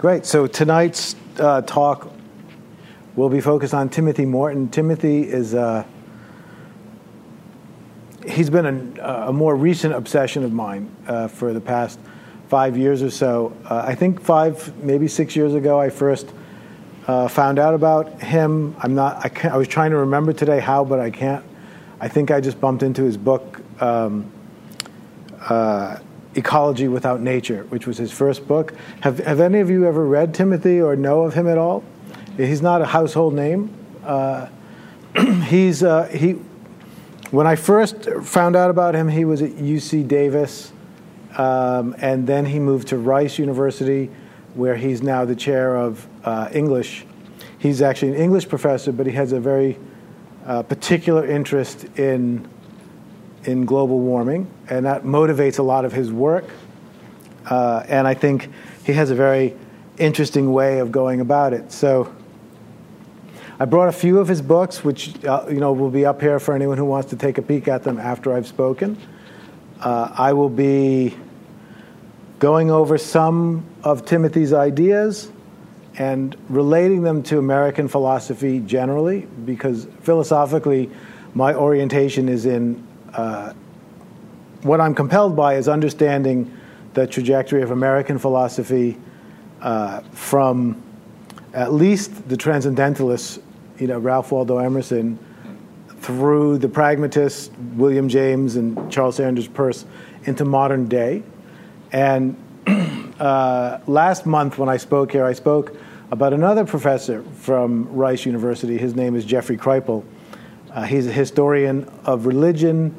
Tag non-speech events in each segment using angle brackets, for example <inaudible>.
Great. So tonight's uh, talk will be focused on Timothy Morton. Timothy is uh, he's been a, a, more recent obsession of mine uh, for the past five years or so. Uh, I think five, maybe six years ago, I first uh, found out about him. I'm not. I, I, was trying to remember today how, but I can't. I think I just bumped into his book. Um, uh, Ecology Without Nature, which was his first book. Have, have any of you ever read Timothy or know of him at all? He's not a household name. Uh, <clears throat> he's, uh, he, when I first found out about him, he was at UC Davis, um, and then he moved to Rice University, where he's now the chair of uh, English. He's actually an English professor, but he has a very uh, particular interest in in global warming, and that motivates a lot of his work. Uh, and I think he has a very interesting way of going about it. So I brought a few of his books, which uh, you know will be up here for anyone who wants to take a peek at them after I've spoken. Uh, I will be going over some of Timothy's ideas and relating them to American philosophy generally, because philosophically, my orientation is in uh, what I'm compelled by is understanding the trajectory of American philosophy uh, from at least the transcendentalists, you know, Ralph Waldo Emerson, through the pragmatists, William James and Charles Sanders Peirce, into modern day. And <clears throat> uh, last month when I spoke here, I spoke about another professor from Rice University. His name is Jeffrey Kripal uh, he's a historian of religion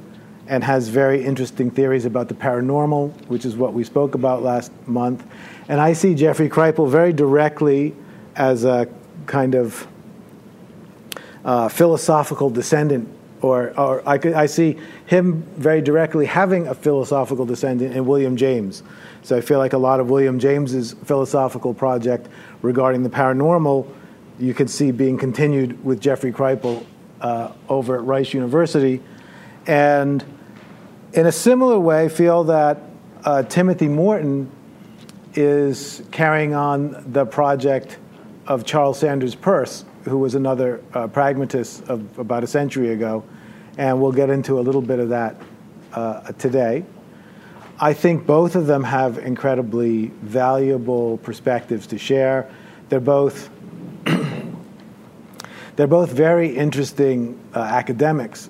and has very interesting theories about the paranormal, which is what we spoke about last month. And I see Jeffrey Kripal very directly as a kind of uh, philosophical descendant, or, or I, I see him very directly having a philosophical descendant in William James. So I feel like a lot of William James's philosophical project regarding the paranormal, you could see being continued with Jeffrey Kripal uh, over at Rice University. And in a similar way, feel that uh, Timothy Morton is carrying on the project of Charles Sanders Peirce, who was another uh, pragmatist of about a century ago. And we'll get into a little bit of that uh, today. I think both of them have incredibly valuable perspectives to share. They're both they're both very interesting uh, academics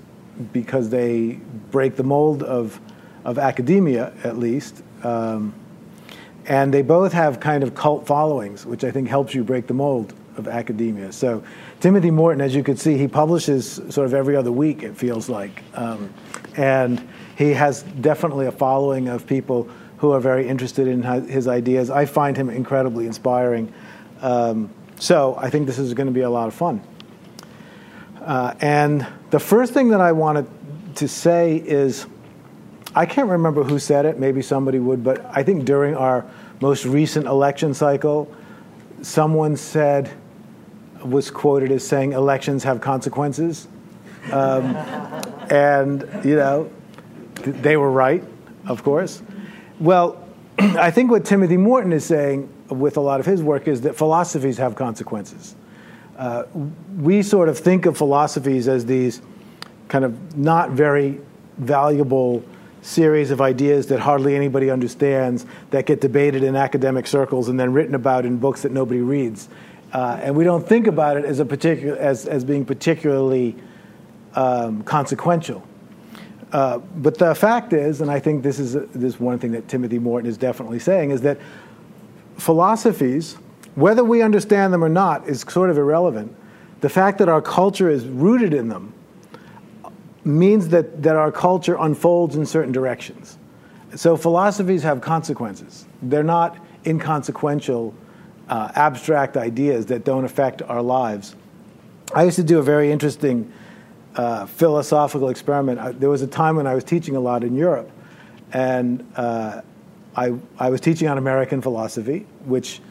because they break the mold of, of academia, at least. Um, and they both have kind of cult followings, which I think helps you break the mold of academia. So, Timothy Morton, as you could see, he publishes sort of every other week, it feels like. Um, and he has definitely a following of people who are very interested in his ideas. I find him incredibly inspiring. Um, so, I think this is going to be a lot of fun. Uh, and the first thing that I wanted to say is I can't remember who said it, maybe somebody would, but I think during our most recent election cycle, someone said, was quoted as saying, elections have consequences. Um, <laughs> and, you know, they were right, of course. Well, <clears throat> I think what Timothy Morton is saying with a lot of his work is that philosophies have consequences uh, we sort of think of philosophies as these kind of not very valuable series of ideas that hardly anybody understands that get debated in academic circles and then written about in books that nobody reads. Uh, and we don't think about it as, a particular, as, as being particularly um, consequential. Uh, but the fact is, and I think this is, this is one thing that Timothy Morton is definitely saying, is that philosophies whether we understand them or not is sort of irrelevant. The fact that our culture is rooted in them means that, that our culture unfolds in certain directions. So philosophies have consequences. They're not inconsequential, uh, abstract ideas that don't affect our lives. I used to do a very interesting uh, philosophical experiment. I, there was a time when I was teaching a lot in Europe, and uh, I, I was teaching on American philosophy, which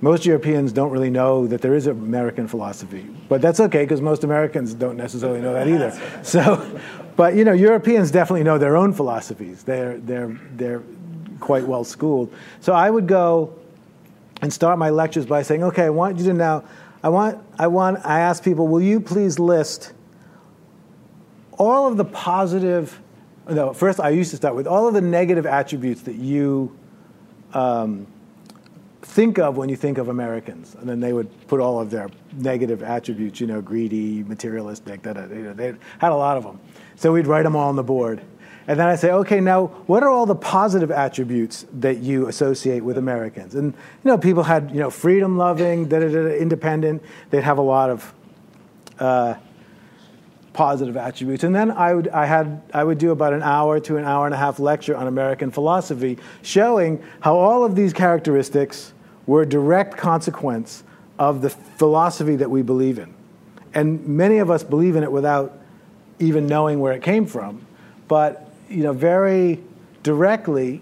most Europeans don't really know that there is American philosophy, but that's okay because most Americans don't necessarily know that either. So, but you know, Europeans definitely know their own philosophies. They're they're they're quite well schooled. So I would go and start my lectures by saying, okay, I want you to now, I want, I want, I ask people, will you please list all of the positive, no, first I used to start with all of the negative attributes that you um, think of when you think of Americans. And then they would put all of their negative attributes, you know, greedy, materialistic, da, da, da, they had a lot of them. So we'd write them all on the board. And then I say, okay, now what are all the positive attributes that you associate with Americans? And you know, people had you know freedom loving, independent. They'd have a lot of uh, positive attributes. And then I would I had I would do about an hour to an hour and a half lecture on American philosophy, showing how all of these characteristics were a direct consequence of the philosophy that we believe in. And many of us believe in it without even knowing where it came from. But you know, very directly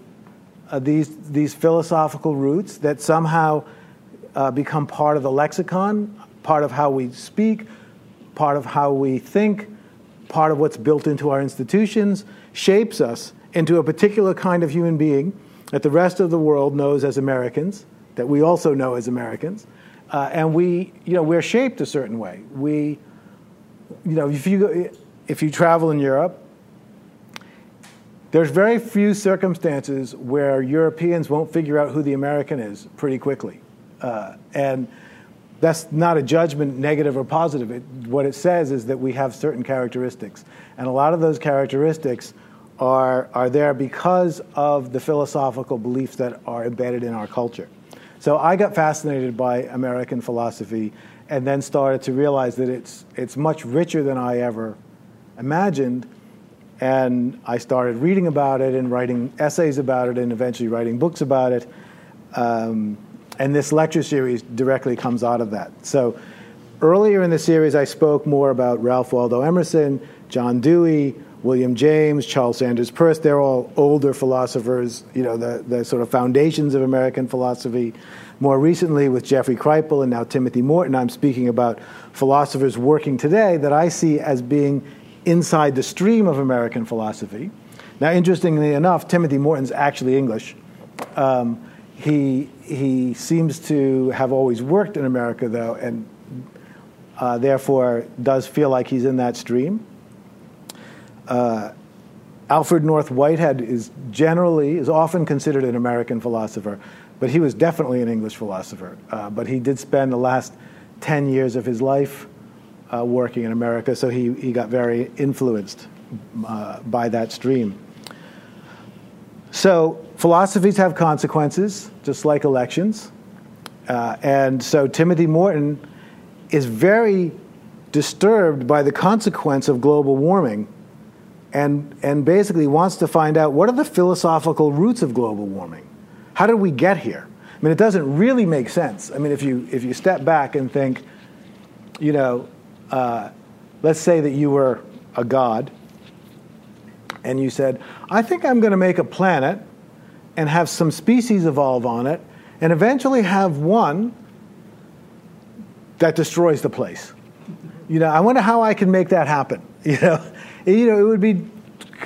uh, these, these philosophical roots that somehow uh, become part of the lexicon, part of how we speak, part of how we think, part of what's built into our institutions, shapes us into a particular kind of human being that the rest of the world knows as Americans, that we also know as Americans. Uh, and we, you know, we're shaped a certain way. We, you know, if you, go, if you travel in Europe, there's very few circumstances where Europeans won't figure out who the American is pretty quickly. Uh, and that's not a judgment, negative or positive. It, what it says is that we have certain characteristics. And a lot of those characteristics are, are there because of the philosophical beliefs that are embedded in our culture. So I got fascinated by American philosophy and then started to realize that it's, it's much richer than I ever imagined and I started reading about it and writing essays about it and eventually writing books about it. Um, and this lecture series directly comes out of that. So earlier in the series, I spoke more about Ralph Waldo Emerson, John Dewey, William James, Charles Sanders Peirce. They're all older philosophers, you know, the, the sort of foundations of American philosophy. More recently, with Jeffrey Kripal and now Timothy Morton, I'm speaking about philosophers working today that I see as being inside the stream of American philosophy. Now, interestingly enough, Timothy Morton's actually English. Um, he, he seems to have always worked in America, though, and uh, therefore does feel like he's in that stream. Uh, Alfred North Whitehead is generally, is often considered an American philosopher, but he was definitely an English philosopher. Uh, but he did spend the last 10 years of his life uh, working in America, so he, he got very influenced uh, by that stream. So, philosophies have consequences, just like elections. Uh, and so, Timothy Morton is very disturbed by the consequence of global warming and, and basically wants to find out what are the philosophical roots of global warming? How did we get here? I mean, it doesn't really make sense. I mean, if you, if you step back and think, you know, uh, let's say that you were a god and you said, I think I'm going to make a planet and have some species evolve on it and eventually have one that destroys the place. You know, I wonder how I can make that happen. <laughs> You know, you know, it would be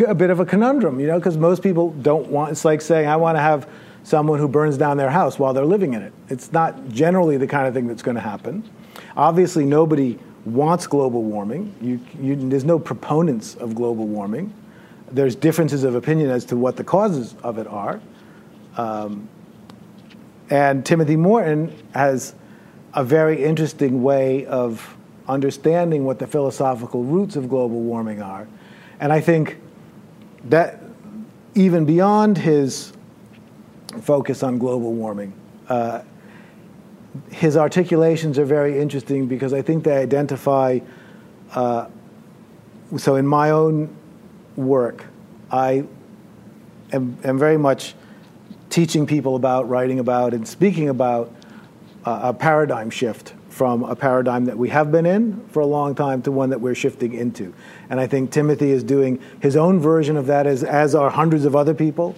a bit of a conundrum, you know, because most people don't want. It's like saying, I want to have someone who burns down their house while they're living in it. It's not generally the kind of thing that's going to happen. Obviously, nobody wants global warming. You, you, there's no proponents of global warming. There's differences of opinion as to what the causes of it are. Um, and Timothy Morton has a very interesting way of understanding what the philosophical roots of global warming are. And I think that even beyond his focus on global warming, uh, his articulations are very interesting because I think they identify. Uh, so, in my own work, I am, am, very much teaching people about, writing about, and speaking about uh, a paradigm shift from a paradigm that we have been in for a long time to one that we're shifting into. And I think Timothy is doing his own version of that, as, as are hundreds of other people.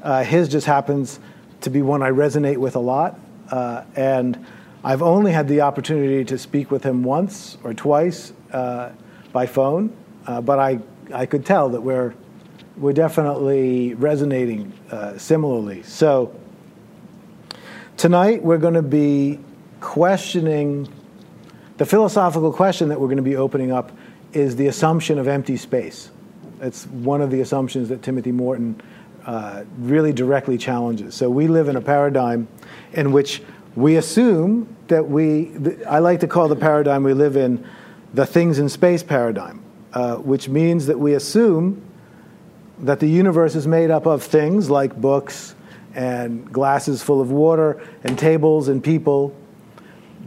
Uh, his just happens to be one I resonate with a lot. Uh, and I've only had the opportunity to speak with him once or twice uh, by phone, uh, but I, I could tell that we're, we're definitely resonating uh, similarly. So tonight we're going to be questioning the philosophical question that we're going to be opening up is the assumption of empty space. It's one of the assumptions that Timothy Morton uh, really directly challenges. So we live in a paradigm in which we assume that we, I like to call the paradigm we live in the things in space paradigm, uh, which means that we assume that the universe is made up of things like books and glasses full of water and tables and people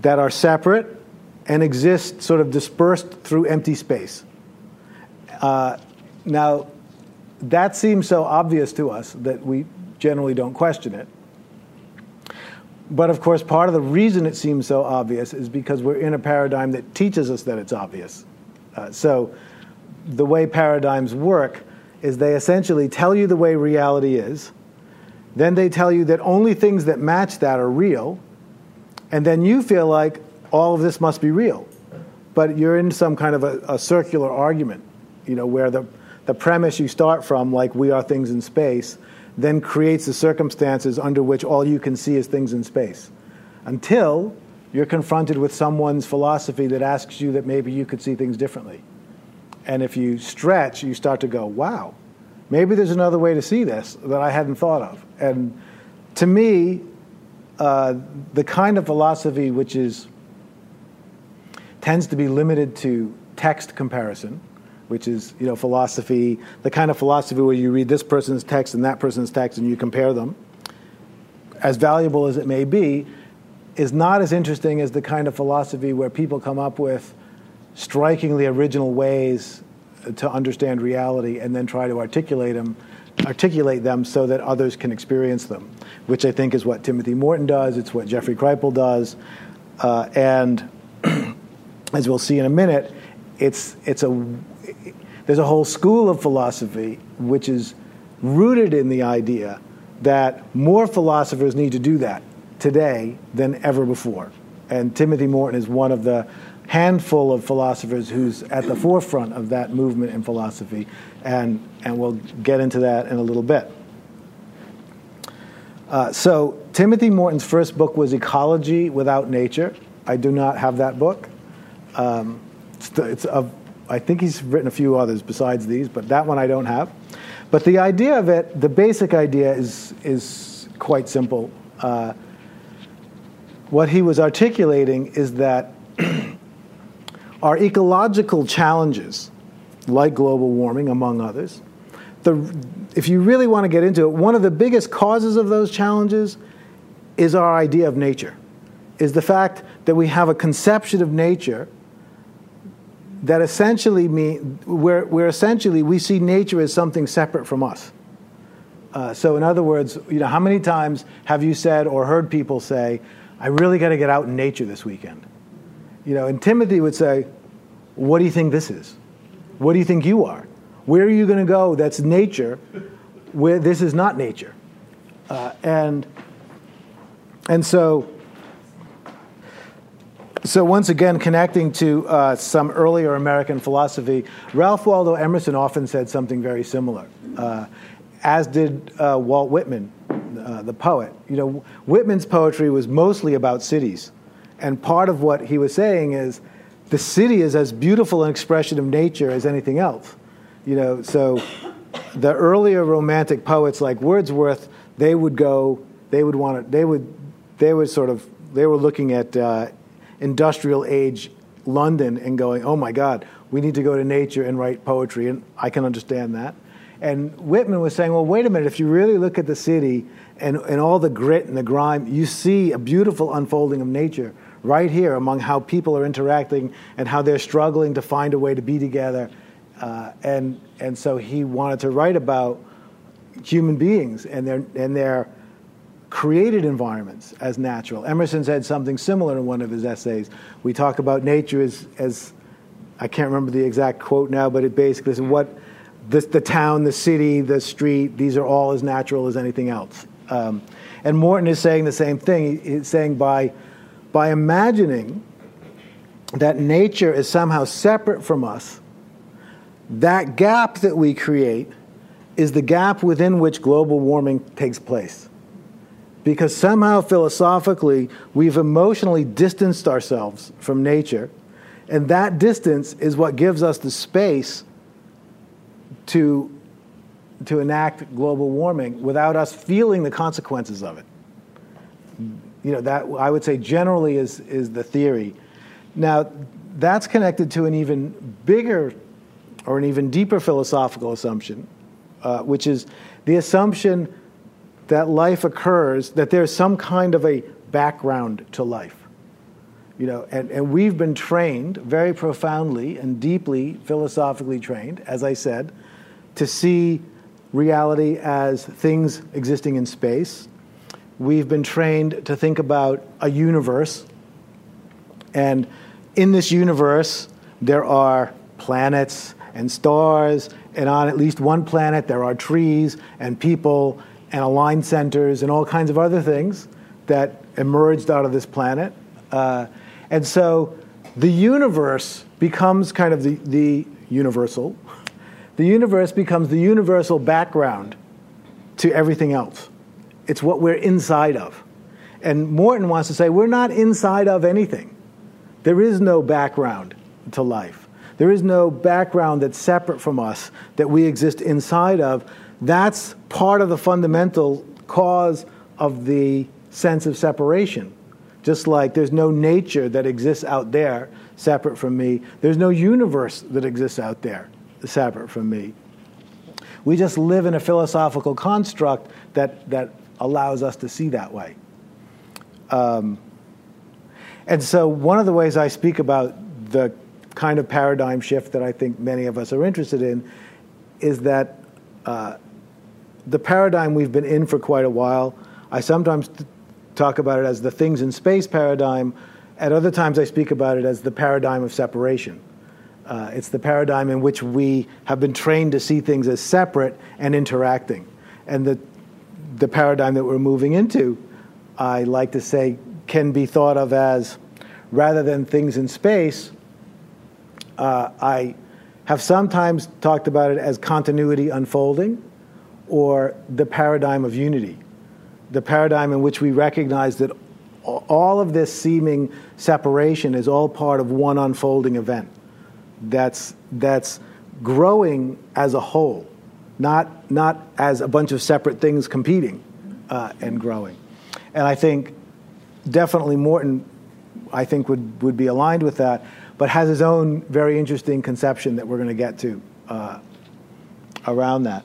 that are separate and exist sort of dispersed through empty space. Uh, now, that seems so obvious to us that we generally don't question it. But of course, part of the reason it seems so obvious is because we're in a paradigm that teaches us that it's obvious. Uh, so, the way paradigms work is they essentially tell you the way reality is, then they tell you that only things that match that are real, and then you feel like, all of this must be real. But you're in some kind of a, a circular argument, you know, where the, the premise you start from, like we are things in space, then creates the circumstances under which all you can see is things in space. Until you're confronted with someone's philosophy that asks you that maybe you could see things differently. And if you stretch, you start to go, wow, maybe there's another way to see this that I hadn't thought of. And to me, uh, the kind of philosophy which is tends to be limited to text comparison, which is you know philosophy, the kind of philosophy where you read this person's text and that person's text and you compare them. As valuable as it may be, is not as interesting as the kind of philosophy where people come up with strikingly original ways to understand reality and then try to articulate them articulate them so that others can experience them, which I think is what Timothy Morton does. It's what Jeffrey Kripal does, uh, and <clears throat> as we'll see in a minute, it's, it's a, there's a whole school of philosophy which is rooted in the idea that more philosophers need to do that today than ever before. And Timothy Morton is one of the handful of philosophers who's at the forefront of that movement in philosophy, and, and we'll get into that in a little bit. Uh, so, Timothy Morton's first book was Ecology Without Nature. I do not have that book. Um, it's, it's a, I think he's written a few others besides these, but that one I don't have. But the idea of it, the basic idea is, is quite simple. Uh, what he was articulating is that <clears throat> our ecological challenges, like global warming, among others, the, if you really want to get into it, one of the biggest causes of those challenges is our idea of nature, is the fact that we have a conception of nature that essentially mean where, where essentially we see nature as something separate from us. Uh, so, in other words, you know, how many times have you said or heard people say, "I really got to get out in nature this weekend"? You know, and Timothy would say, "What do you think this is? What do you think you are? Where are you going to go? That's nature. Where this is not nature." Uh, and and so so, once again, connecting to uh, some earlier American philosophy, Ralph Waldo Emerson often said something very similar, uh, as did uh, Walt Whitman, uh, the poet. You know, Whitman's poetry was mostly about cities. And part of what he was saying is the city is as beautiful an expression of nature as anything else. You know, so the earlier romantic poets like Wordsworth, they would go, they would want to, they would, they would sort of, they were looking at uh, industrial age London and going, oh my God, we need to go to nature and write poetry. And I can understand that. And Whitman was saying, well, wait a minute, if you really look at the city and, and all the grit and the grime, you see a beautiful unfolding of nature right here among how people are interacting and how they're struggling to find a way to be together. Uh, and, and so he wanted to write about human beings and their, and their created environments as natural. Emerson said something similar in one of his essays. We talk about nature as, as I can't remember the exact quote now, but it basically says what the, the town, the city, the street, these are all as natural as anything else. Um, and Morton is saying the same thing. He's saying by, by imagining that nature is somehow separate from us, that gap that we create is the gap within which global warming takes place because somehow philosophically we've emotionally distanced ourselves from nature, and that distance is what gives us the space to, to enact global warming without us feeling the consequences of it. You know, that I would say generally is, is the theory. Now, that's connected to an even bigger or an even deeper philosophical assumption, uh, which is the assumption that life occurs, that there's some kind of a background to life. You know, and, and we've been trained very profoundly and deeply philosophically trained, as I said, to see reality as things existing in space. We've been trained to think about a universe. And in this universe, there are planets and stars, and on at least one planet, there are trees and people and aligned centers and all kinds of other things that emerged out of this planet. Uh, and so the universe becomes kind of the, the universal. The universe becomes the universal background to everything else. It's what we're inside of. And Morton wants to say we're not inside of anything. There is no background to life. There is no background that's separate from us that we exist inside of. That's part of the fundamental cause of the sense of separation. Just like there's no nature that exists out there separate from me, there's no universe that exists out there separate from me. We just live in a philosophical construct that, that allows us to see that way. Um, and so, one of the ways I speak about the kind of paradigm shift that I think many of us are interested in is that uh, the paradigm we've been in for quite a while. I sometimes talk about it as the things in space paradigm. At other times, I speak about it as the paradigm of separation. Uh, it's the paradigm in which we have been trained to see things as separate and interacting. And the, the paradigm that we're moving into, I like to say, can be thought of as rather than things in space, uh, I have sometimes talked about it as continuity unfolding or the paradigm of unity, the paradigm in which we recognize that all of this seeming separation is all part of one unfolding event. That's, that's growing as a whole, not, not as a bunch of separate things competing uh, and growing. And I think definitely Morton, I think, would, would be aligned with that, but has his own very interesting conception that we're going to get to uh, around that.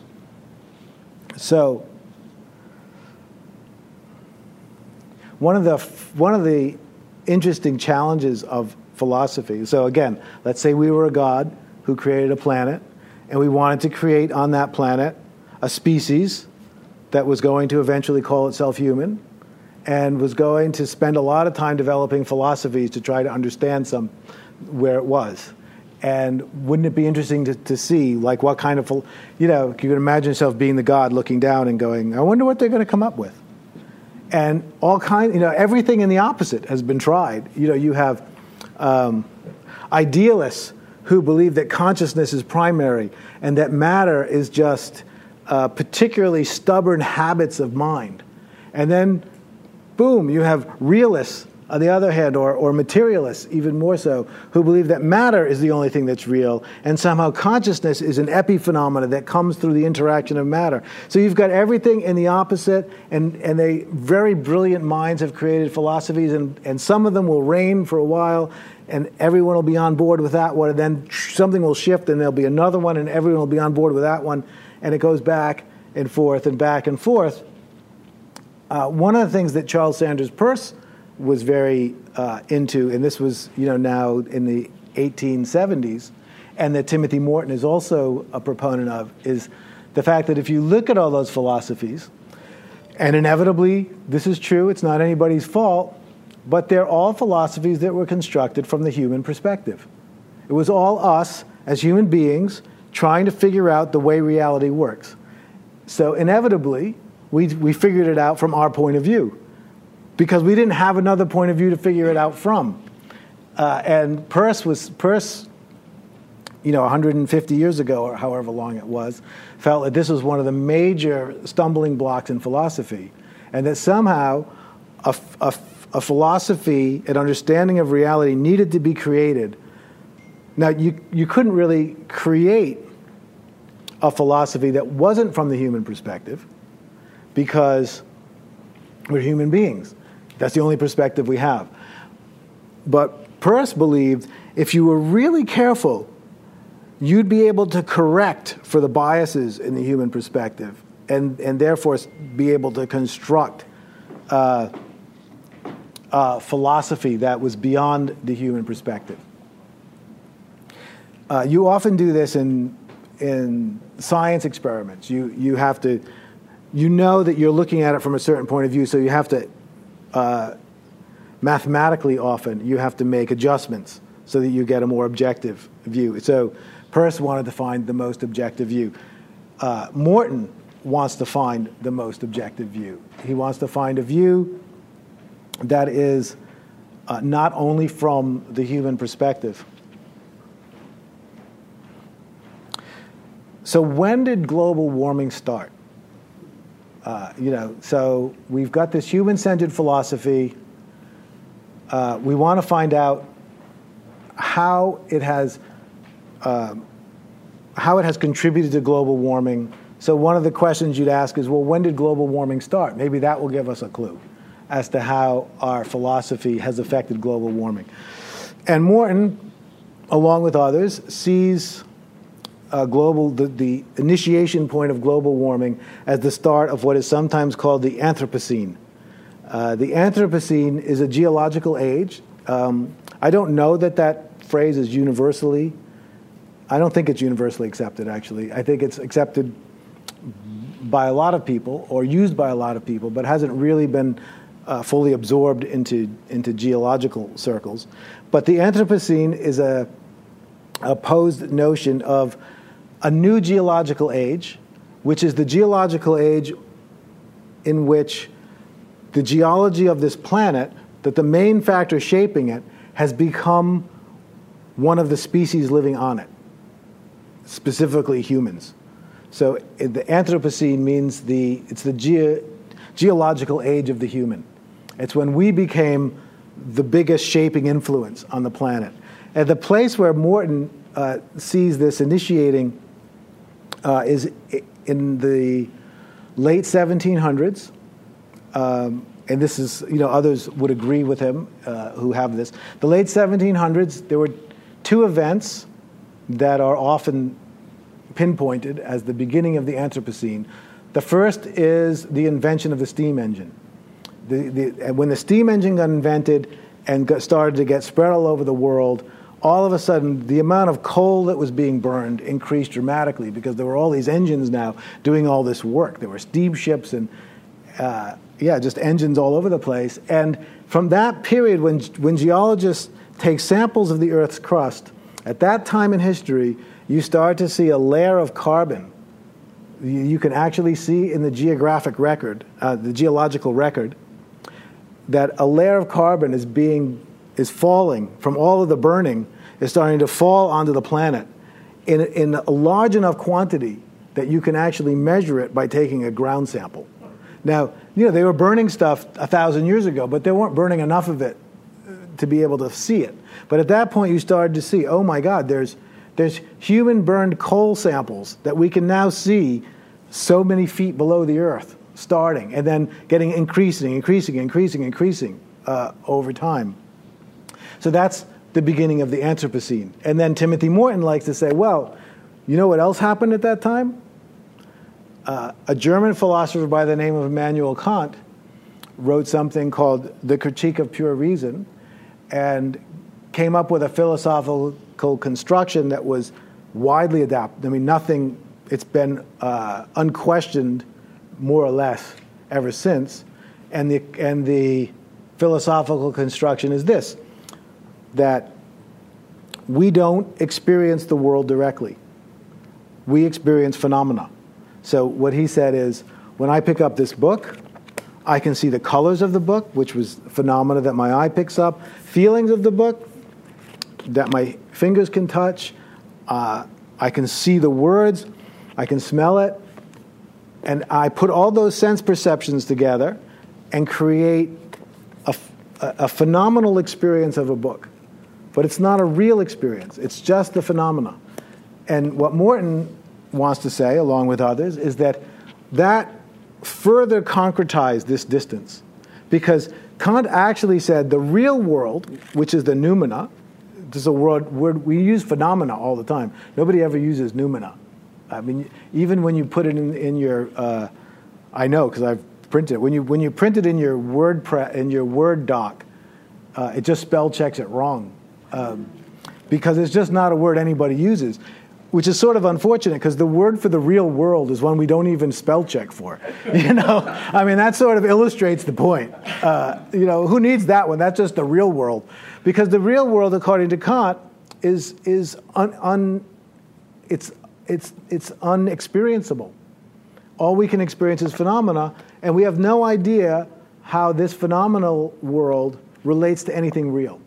So, one of the one of the interesting challenges of philosophy. So again, let's say we were a god who created a planet, and we wanted to create on that planet a species that was going to eventually call itself human, and was going to spend a lot of time developing philosophies to try to understand some where it was. And wouldn't it be interesting to, to see, like, what kind of, you know, you can imagine yourself being the God looking down and going, I wonder what they're going to come up with. And all kind, you know, everything in the opposite has been tried. You know, you have um, idealists who believe that consciousness is primary and that matter is just uh, particularly stubborn habits of mind. And then, boom, you have realists on the other hand, or, or materialists, even more so, who believe that matter is the only thing that's real, and somehow consciousness is an epiphenomena that comes through the interaction of matter. So you've got everything in the opposite, and, and they very brilliant minds have created philosophies, and, and some of them will reign for a while, and everyone will be on board with that one, and then something will shift, and there'll be another one, and everyone will be on board with that one, and it goes back and forth and back and forth. Uh, one of the things that Charles Sanders Peirce was very uh, into, and this was you know now in the 1870s, and that Timothy Morton is also a proponent of, is the fact that if you look at all those philosophies, and inevitably this is true, it's not anybody's fault, but they're all philosophies that were constructed from the human perspective. It was all us as human beings trying to figure out the way reality works. So inevitably, we, we figured it out from our point of view because we didn't have another point of view to figure it out from. Uh, and Peirce was Peirce, you know, 150 years ago or however long it was, felt that this was one of the major stumbling blocks in philosophy. and that somehow a, a, a philosophy, an understanding of reality needed to be created. Now, you, you couldn't really create a philosophy that wasn't from the human perspective because we're human beings. That's the only perspective we have. But Peirce believed if you were really careful, you'd be able to correct for the biases in the human perspective and, and therefore be able to construct uh, a philosophy that was beyond the human perspective. Uh, you often do this in, in science experiments. You, you have to, you know that you're looking at it from a certain point of view, so you have to, mathematically often, you have to make adjustments so that you get a more objective view. So Peirce wanted to find the most objective view. Uh, Morton wants to find the most objective view. He wants to find a view that is uh, not only from the human perspective. So, when did global warming start? Uh, you know, so we've got this human centered philosophy. Uh, we want to find out how it has uh, how it has contributed to global warming. So one of the questions you'd ask is, well, when did global warming start? Maybe that will give us a clue as to how our philosophy has affected global warming. And Morton, along with others, sees uh, global the, the initiation point of global warming as the start of what is sometimes called the Anthropocene. Uh, the Anthropocene is a geological age. Um, I don't know that that phrase is universally. I don't think it's universally accepted. Actually, I think it's accepted by a lot of people or used by a lot of people, but hasn't really been uh, fully absorbed into, into geological circles. But the Anthropocene is a opposed notion of a new geological age, which is the geological age in which the geology of this planet, that the main factor shaping it, has become one of the species living on it, specifically humans. So the Anthropocene means the, it's the ge- geological age of the human. It's when we became the biggest shaping influence on the planet. And the place where Morton uh, sees this initiating uh, is in the late 1700s. Um, and this is, you know, others would agree with him uh, who have this. The late 1700s, there were two events that are often pinpointed as the beginning of the Anthropocene. The first is the invention of the steam engine. The, the, when the steam engine got invented and got, started to get spread all over the world, all of a sudden the amount of coal that was being burned increased dramatically because there were all these engines now doing all this work. There were steamships and uh, yeah, just engines all over the place. And from that period, when when geologists take samples of the Earth's crust, at that time in history, you start to see a layer of carbon. You, you can actually see in the geographic record, uh, the geological record, that a layer of carbon is being is falling from all of the burning is starting to fall onto the planet in, in a large enough quantity that you can actually measure it by taking a ground sample. Now, you know, they were burning stuff a thousand years ago, but they weren't burning enough of it to be able to see it. But at that point, you started to see, oh my God, there's, there's human burned coal samples that we can now see so many feet below the earth starting and then getting increasing, increasing, increasing, increasing uh, over time. So that's the beginning of the Anthropocene. And then Timothy Morton likes to say, well, you know what else happened at that time? Uh, a German philosopher by the name of Immanuel Kant wrote something called The Critique of Pure Reason and came up with a philosophical construction that was widely adopted. I mean, nothing, it's been uh, unquestioned more or less ever since. And the, and the philosophical construction is this that we don't experience the world directly, we experience phenomena. So, what he said is when I pick up this book, I can see the colors of the book, which was phenomena that my eye picks up, feelings of the book that my fingers can touch. Uh, I can see the words, I can smell it, and I put all those sense perceptions together and create a, a, phenomenal experience of a book. But it's not a real experience, it's just the phenomena. And what Morton wants to say, along with others, is that that further concretized this distance. Because Kant actually said the real world, which is the noumena, this is a word, word we use phenomena all the time. Nobody ever uses noumena. I mean, even when you put it in, in your, uh, I know because I've printed it. When you when you print it in your Word pre, in your Word doc, uh, it just spell checks it wrong, um, because it's just not a word anybody uses which is sort of unfortunate because the word for the real world is one we don't even spell check for. <laughs> You know, I mean that sort of illustrates the point. Uh, you know, who needs that one? That's just the real world, because the real world, according to Kant, is is un, un it's it's it's unexperienceable. All we can experience is phenomena, and we have no idea how this phenomenal world relates to anything real.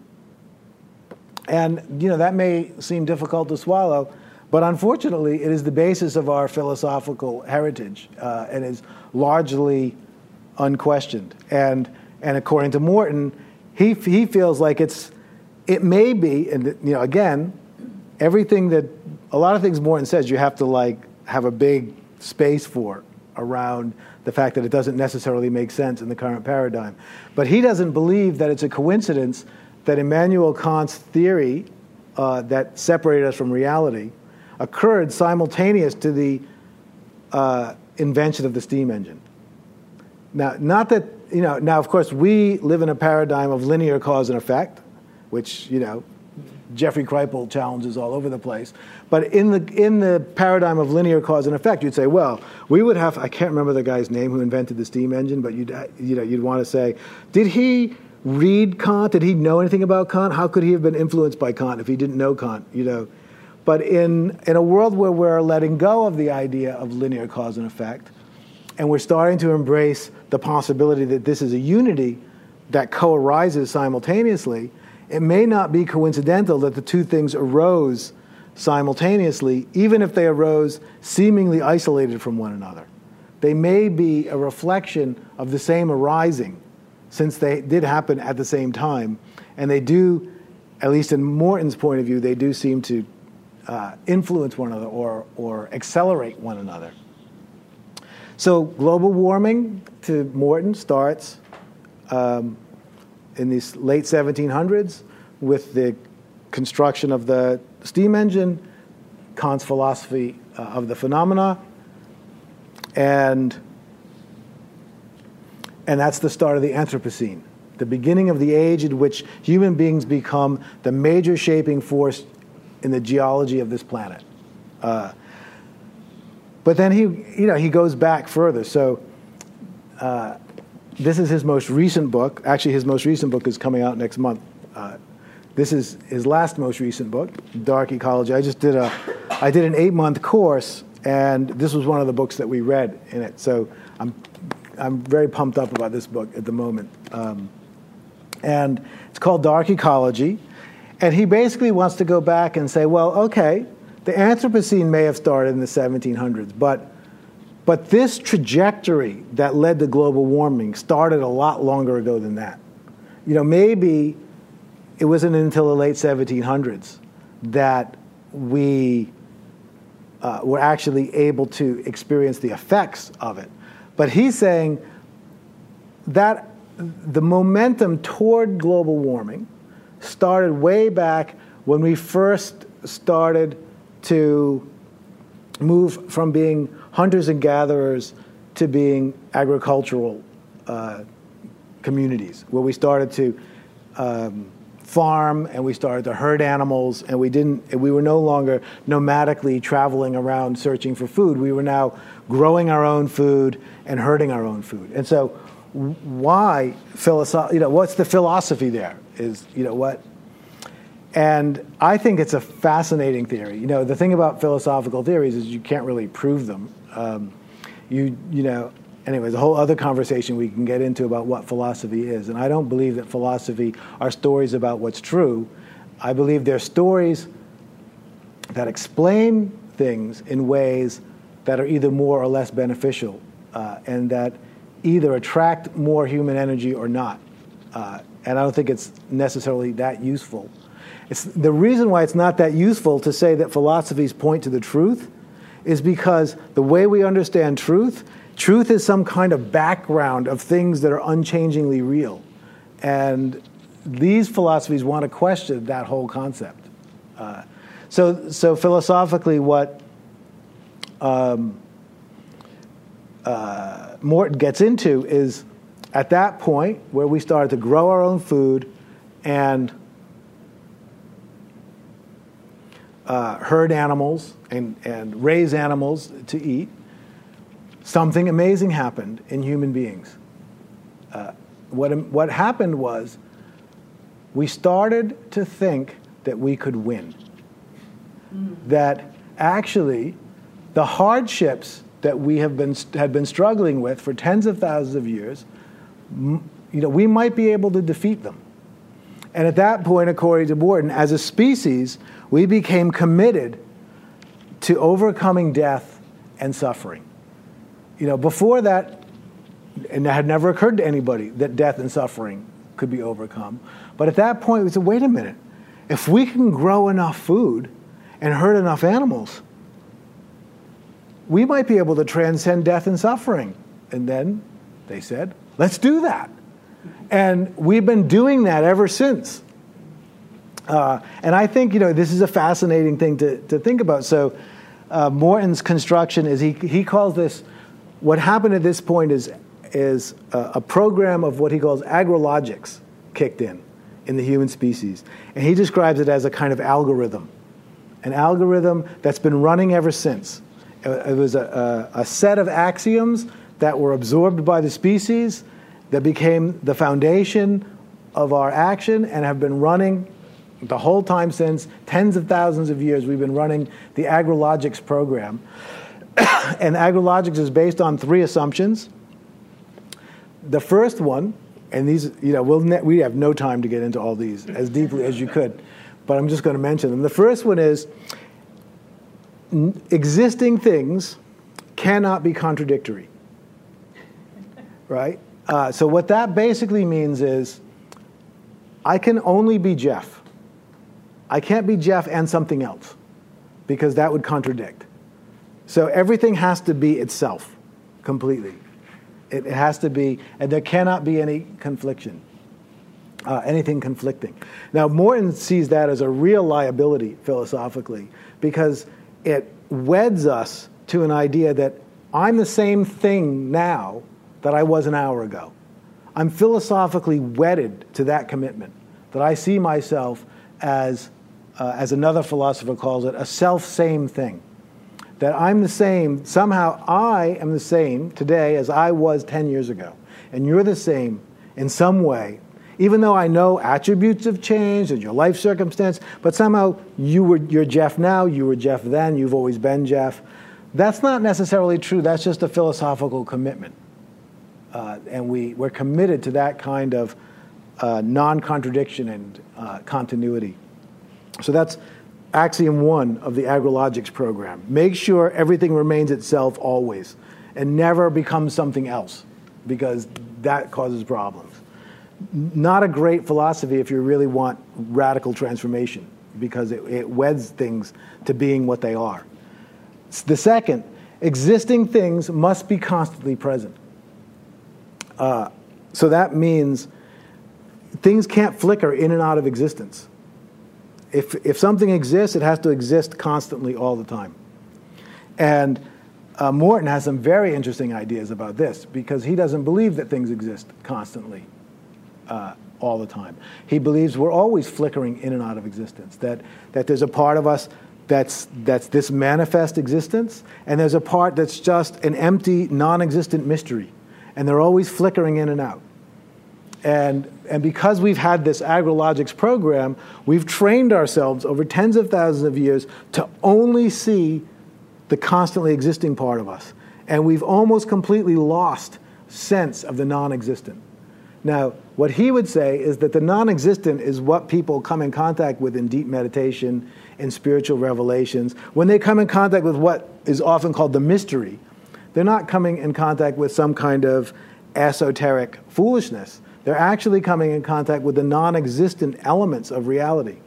And you know that may seem difficult to swallow but unfortunately, it is the basis of our philosophical heritage uh, and is largely unquestioned. And, and according to Morton, he, he feels like it's, it may be, and you know, again, everything that, a lot of things Morton says you have to like have a big space for around the fact that it doesn't necessarily make sense in the current paradigm. But he doesn't believe that it's a coincidence that Immanuel Kant's theory uh, that separated us from reality occurred simultaneous to the uh, invention of the steam engine. Now, not that, you know, now of course we live in a paradigm of linear cause and effect, which, you know, Jeffrey Kripal challenges all over the place. But in the, in the paradigm of linear cause and effect, you'd say, well, we would have, I can't remember the guy's name who invented the steam engine, but you'd, you know, you'd want to say, did he read Kant? Did he know anything about Kant? How could he have been influenced by Kant if he didn't know Kant? You know, but in, in a world where we're letting go of the idea of linear cause and effect, and we're starting to embrace the possibility that this is a unity that co arises simultaneously, it may not be coincidental that the two things arose simultaneously, even if they arose seemingly isolated from one another. They may be a reflection of the same arising, since they did happen at the same time, and they do, at least in Morton's point of view, they do seem to uh, influence one another or, or accelerate one another. So, global warming, to Morton, starts um, in these late 1700s with the construction of the steam engine, Kant's philosophy uh, of the phenomena, and, and that's the start of the Anthropocene, the beginning of the age in which human beings become the major shaping force in the geology of this planet. Uh, but then he, you know, he goes back further. So uh, this is his most recent book. Actually, his most recent book is coming out next month. Uh, this is his last most recent book, Dark Ecology. I just did a, I did an eight-month course, and this was one of the books that we read in it. So I'm, I'm very pumped up about this book at the moment. Um, and it's called Dark Ecology. And he basically wants to go back and say, well, okay, the Anthropocene may have started in the 1700s, but, but this trajectory that led to global warming started a lot longer ago than that. You know, maybe it wasn't until the late 1700s that we uh, were actually able to experience the effects of it. But he's saying that the momentum toward global warming started way back when we first started to move from being hunters and gatherers to being agricultural uh, communities, where we started to um, farm and we started to herd animals, and we didn't. We were no longer nomadically traveling around searching for food. We were now growing our own food and hurting our own food. And so, why philosoph- You know, what's the philosophy there? is you know what and I think it's a fascinating theory. You know, the thing about philosophical theories is you can't really prove them. Um, you, you know, anyways, a whole other conversation we can get into about what philosophy is. And I don't believe that philosophy are stories about what's true. I believe they're stories that explain things in ways that are either more or less beneficial, uh, and that either attract more human energy or not. Uh, and I don't think it's necessarily that useful. It's, the reason why it's not that useful to say that philosophies point to the truth is because the way we understand truth, truth is some kind of background of things that are unchangingly real. And these philosophies want to question that whole concept. Uh, so, so philosophically, what um, uh, Morton gets into is at that point where we started to grow our own food and uh, herd animals and, and raise animals to eat, something amazing happened in human beings. Uh, what, what happened was we started to think that we could win. Mm. That actually, the hardships that we have been, had been struggling with for tens of thousands of years, you know, we might be able to defeat them. And at that point, according to Morton, as a species, we became committed to overcoming death and suffering. You know, before that, and it had never occurred to anybody that death and suffering could be overcome. But at that point, we said, wait a minute. If we can grow enough food and herd enough animals, we might be able to transcend death and suffering. And then they said, let's do that. And we've been doing that ever since. Uh, and I think, you know, this is a fascinating thing to, to think about. So, uh, Morton's construction is he, he calls this, what happened at this point is, is a, a program of what he calls agrologics kicked in in the human species. And he describes it as a kind of algorithm, an algorithm that's been running ever since. It was a, a, a set of axioms that were absorbed by the species that became the foundation of our action and have been running the whole time since tens of thousands of years we've been running the agrologics program. <coughs> And agrologics is based on three assumptions. The first one and these you know we'll ne- we have no time to get into all these as deeply as you could but i'm just going to mention them. The first one is existing things cannot be contradictory right uh, so what that basically means is i can only be jeff I can't be Jeff and something else because that would contradict. So everything has to be itself completely. It has to be, and there cannot be any confliction, uh, anything conflicting. Now, Morton sees that as a real liability philosophically because it weds us to an idea that I'm the same thing now that I was an hour ago. I'm philosophically wedded to that commitment, that I see myself as uh, as another philosopher calls it, a self same thing. That I'm the same, somehow I am the same today as I was 10 years ago. And you're the same in some way, even though I know attributes have changed and your life circumstance, but somehow you were, you're Jeff now, you were Jeff then, you've always been Jeff. That's not necessarily true, that's just a philosophical commitment. Uh, and we, we're committed to that kind of uh, non contradiction and uh, continuity. So that's axiom one of the agrologics program. Make sure everything remains itself always and never becomes something else because that causes problems. Not a great philosophy if you really want radical transformation because it, it weds things to being what they are. The second, existing things must be constantly present. Uh, so that means things can't flicker in and out of existence if, if something exists, it has to exist constantly all the time. And uh, Morton has some very interesting ideas about this because he doesn't believe that things exist constantly uh, all the time. He believes we're always flickering in and out of existence, that, that there's a part of us that's, that's this manifest existence, and there's a part that's just an empty, non existent mystery, and they're always flickering in and out. And, and because we've had this agrologics program, we've trained ourselves over tens of thousands of years to only see the constantly existing part of us. And we've almost completely lost sense of the non existent. Now, what he would say is that the non existent is what people come in contact with in deep meditation, in spiritual revelations. When they come in contact with what is often called the mystery, they're not coming in contact with some kind of esoteric foolishness. They're actually coming in contact with the non existent elements of reality.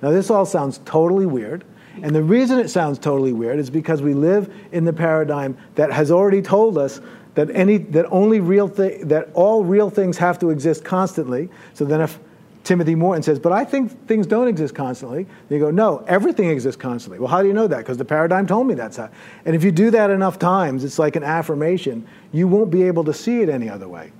Now, this all sounds totally weird. And the reason it sounds totally weird is because we live in the paradigm that has already told us that any that only real thi- that all real things have to exist constantly. So then if Timothy Morton says, "But I think things don't exist constantly," you go, "No, everything exists constantly." Well, how do you know that? Because the paradigm told me that's how. And if you do that enough times, it's like an affirmation. You won't be able to see it any other way.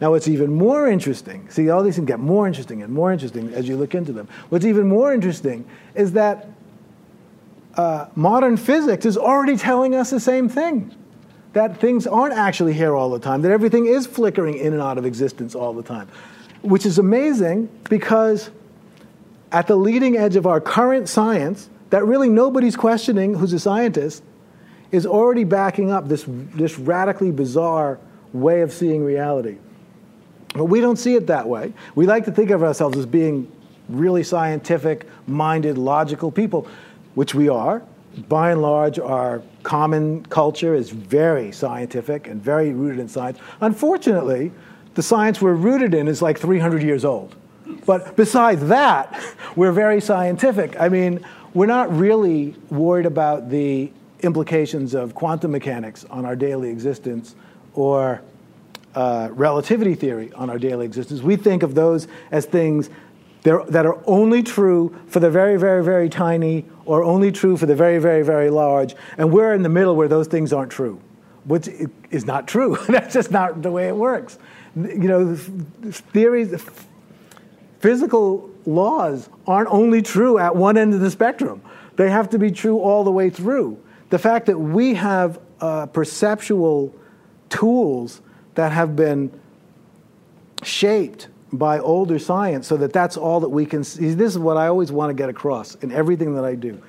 Now, what's even more interesting, see, all these things get more interesting and more interesting as you look into them. What's even more interesting is that uh, modern physics is already telling us the same thing that things aren't actually here all the time, that everything is flickering in and out of existence all the time, which is amazing because at the leading edge of our current science, that really nobody's questioning who's a scientist, is already backing up this, this radically bizarre way of seeing reality. But we don't see it that way. We like to think of ourselves as being really scientific minded, logical people, which we are. By and large, our common culture is very scientific and very rooted in science. Unfortunately, the science we're rooted in is like 300 years old. But besides that, <laughs> we're very scientific. I mean, we're not really worried about the implications of quantum mechanics on our daily existence or uh, relativity theory on our daily existence. We think of those as things that are only true for the very, very, very tiny or only true for the very, very, very large. And we're in the middle where those things aren't true, which is not true. <laughs> That's just not the way it works. You know, theories, physical laws aren't only true at one end of the spectrum, they have to be true all the way through. The fact that we have uh, perceptual tools that have been shaped by older science so that that's all that we can see. This is what I always want to get across in everything that I do.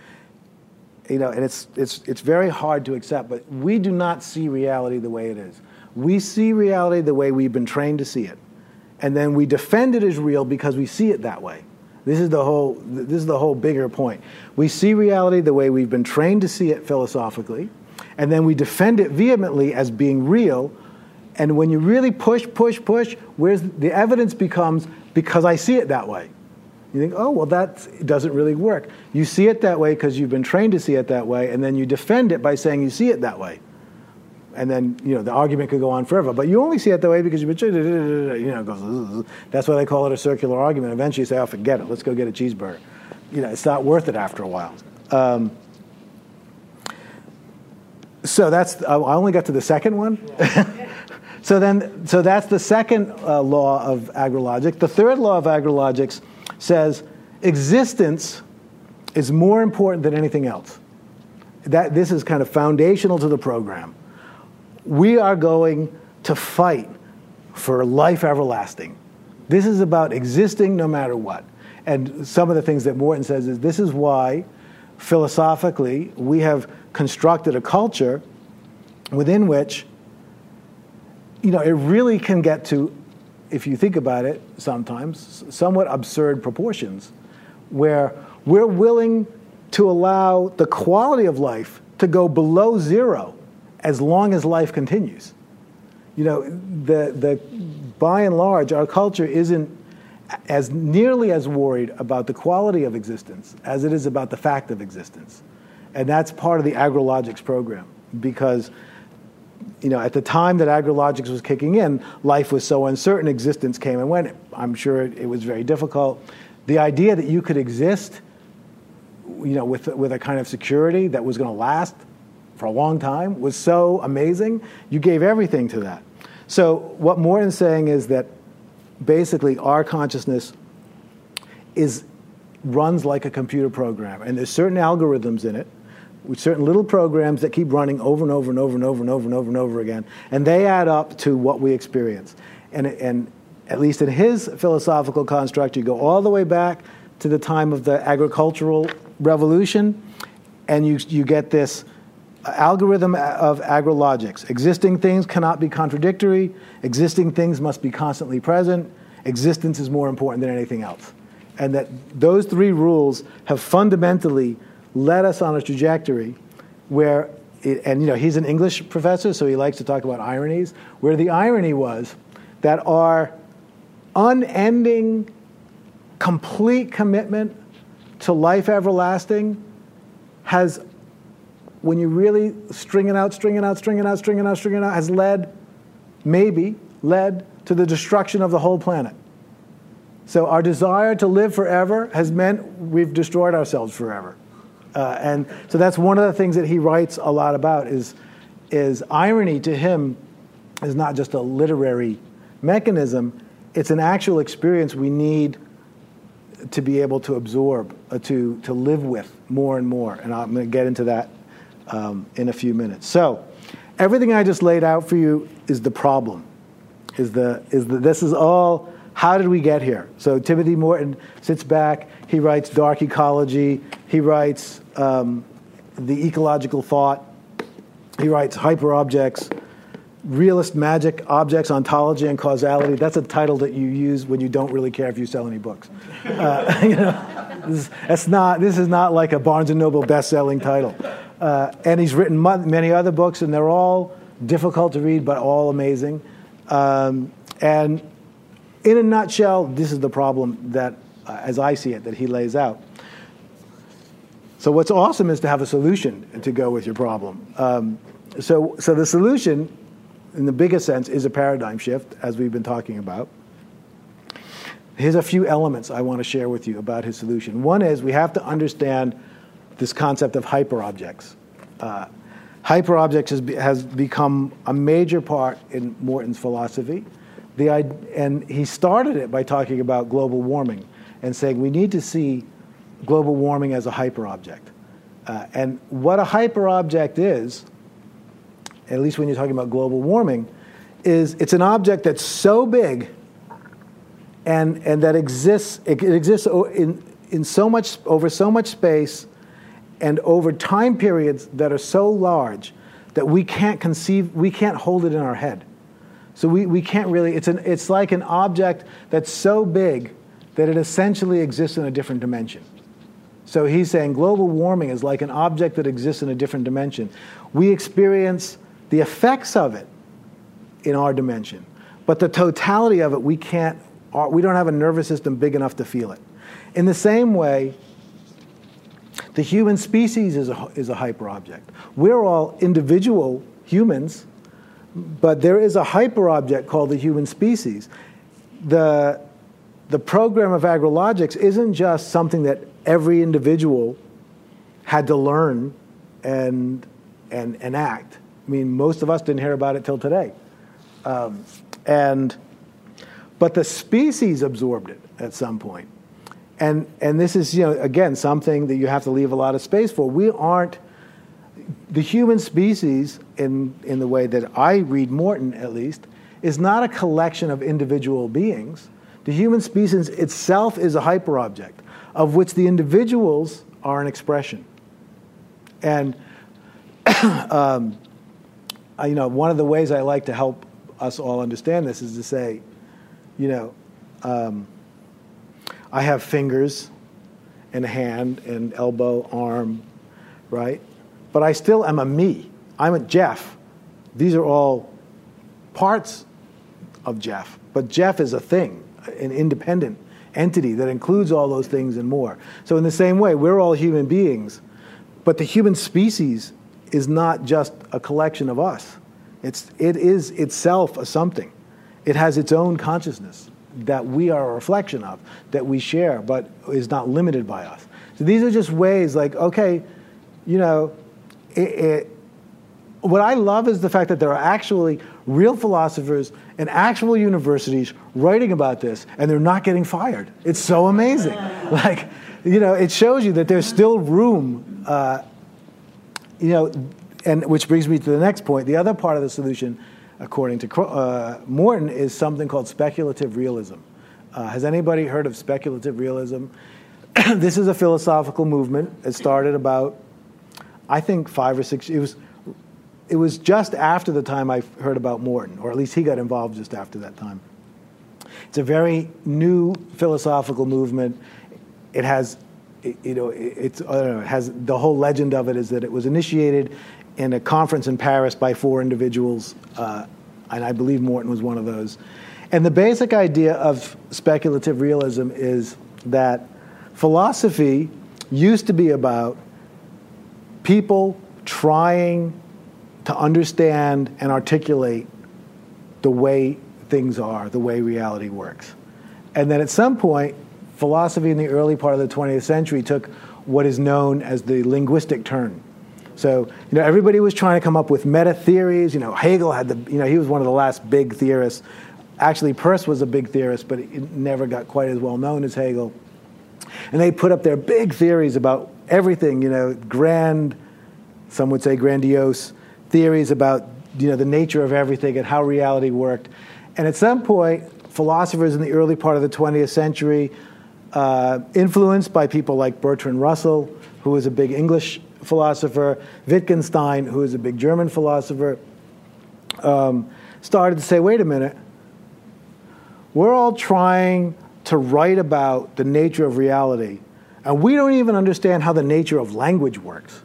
You know, and it's, it's, it's very hard to accept, but we do not see reality the way it is. We see reality the way we've been trained to see it. And then we defend it as real because we see it that way. This is the whole, this is the whole bigger point. We see reality the way we've been trained to see it philosophically, and then we defend it vehemently as being real and when you really push, push, push, where's the evidence becomes because I see it that way. You think, oh, well, that doesn't really work. You see it that way because you've been trained to see it that way, and then you defend it by saying you see it that way. And then, you know, the argument could go on forever. But you only see it that way because you've been, you know, goes, that's why they call it a circular argument. Eventually you say, oh, forget it, let's go get a cheeseburger. You know, it's not worth it after a while. Um, so that's, I only got to the second one. So then, so that's the second uh, law of agrologic. The third law of agrologics says existence is more important than anything else. That this is kind of foundational to the program. We are going to fight for life everlasting. This is about existing no matter what. And some of the things that Morton says is this is why, philosophically, we have constructed a culture within which you know, it really can get to, if you think about it sometimes, somewhat absurd proportions where we're willing to allow the quality of life to go below zero as long as life continues. You know, the, the, by and large, our culture isn't as nearly as worried about the quality of existence as it is about the fact of existence. And that's part of the agrologics program because you know, at the time that agrologics was kicking in, life was so uncertain, existence came and went. I'm sure it, was very difficult. The idea that you could exist, you know, with, with a kind of security that was going to last for a long time was so amazing. You gave everything to that. So what Morton's saying is that basically our consciousness is runs like a computer program, and there's certain algorithms in it with certain little programs that keep running over and over and over and over and over and over and over again, and they add up to what we experience. And, and at least in his philosophical construct, you go all the way back to the time of the agricultural revolution, and you, you get this algorithm of agrologics. Existing things cannot be contradictory, existing things must be constantly present, existence is more important than anything else. And that those three rules have fundamentally led us on a trajectory where it, and you know he's an English professor, so he likes to talk about ironies. Where the irony was that our unending, complete commitment to life everlasting has, when you really string it out, string it out, string it out, string it out, string it out, has led, maybe led to the destruction of the whole planet. So our desire to live forever has meant we've destroyed ourselves forever. Uh, and so that's one of the things that he writes a lot about is, is irony to him is not just a literary mechanism, it's an actual experience we need to be able to absorb, uh, to, to live with more and more. And I'm going to get into that um, in a few minutes. So, everything I just laid out for you is the problem. Is the, is the, this is all, how did we get here? So, Timothy Morton sits back, he writes Dark Ecology, he writes um, The Ecological Thought, he writes Hyperobjects realist magic, objects, ontology, and causality. That's a title that you use when you don't really care if you sell any books. Uh, <laughs> you know, this, that's not, this is not like a Barnes & Noble best-selling title. Uh, and he's written many other books, and they're all difficult to read, but all amazing. Um, and in a nutshell, this is the problem that, uh, as I see it, that he lays out. So what's awesome is to have a solution to go with your problem. Um, so, so the solution in the biggest sense, is a paradigm shift, as we've been talking about. Here's a few elements I want to share with you about his solution. One is we have to understand this concept of hyperobjects. Uh, hyperobjects has, be, has become a major part in Morton's philosophy. The, and he started it by talking about global warming and saying we need to see global warming as a hyperobject. Uh, and what a hyperobject is, at least when you're talking about global warming, is it's an object that's so big and, and that exists, it, it exists in, in so much, over so much space and over time periods that are so large that we can't conceive, we can't hold it in our head. So we, we can't really, it's, an, it's like an object that's so big that it essentially exists in a different dimension. So he's saying global warming is like an object that exists in a different dimension. We experience the effects of it in our dimension. But the totality of it, we can't, we don't have a nervous system big enough to feel it. In the same way, the human species is a, is a hyperobject. We're all individual humans, but there is a hyper object called the human species. The, the program of agrologics isn't just something that every individual had to learn and, and enact. I mean, most of us didn't hear about it till today. Um, and, but the species absorbed it at some point. And, and this is, you know, again, something that you have to leave a lot of space for. We aren't, the human species, in, in the way that I read Morton at least, is not a collection of individual beings. The human species itself is a hyperobject, of which the individuals are an expression. And <coughs> um, you know, one of the ways I like to help us all understand this is to say, you know, um, I have fingers and a hand and elbow, arm, right? But I still am a me. I'm a Jeff. These are all parts of Jeff. But Jeff is a thing, an independent entity that includes all those things and more. So, in the same way, we're all human beings, but the human species is not just a collection of us. It's, it is itself a something. It has its own consciousness that we are a reflection of, that we share, but is not limited by us. So these are just ways like, okay, you know, it, it, what I love is the fact that there are actually real philosophers and actual universities writing about this, and they're not getting fired. It's so amazing. <laughs> like, you know, it shows you that there's still room. Uh, you know, and which brings me to the next point. The other part of the solution, according to uh, Morton, is something called speculative realism. Uh, has anybody heard of speculative realism? <clears throat> this is a philosophical movement. It started about, I think, five or six. It was, it was just after the time I heard about Morton, or at least he got involved just after that time. It's a very new philosophical movement. It has you know, it's, I don't know, it has the whole legend of it is that it was initiated in a conference in Paris by four individuals, uh, and I believe Morton was one of those. And the basic idea of speculative realism is that philosophy used to be about people trying to understand and articulate the way things are, the way reality works. And then at some point, philosophy in the early part of the 20th century took what is known as the linguistic turn. So, you know, everybody was trying to come up with meta theories. You know, Hegel had the, you know, he was one of the last big theorists. Actually, Peirce was a big theorist, but it never got quite as well known as Hegel. And they put up their big theories about everything, you know, grand, some would say grandiose theories about, you know, the nature of everything and how reality worked. And at some point, philosophers in the early part of the 20th century, uh, influenced by people like Bertrand Russell, who was a big English philosopher, Wittgenstein, who was a big German philosopher, um, started to say, wait a minute, we're all trying to write about the nature of reality, and we don't even understand how the nature of language works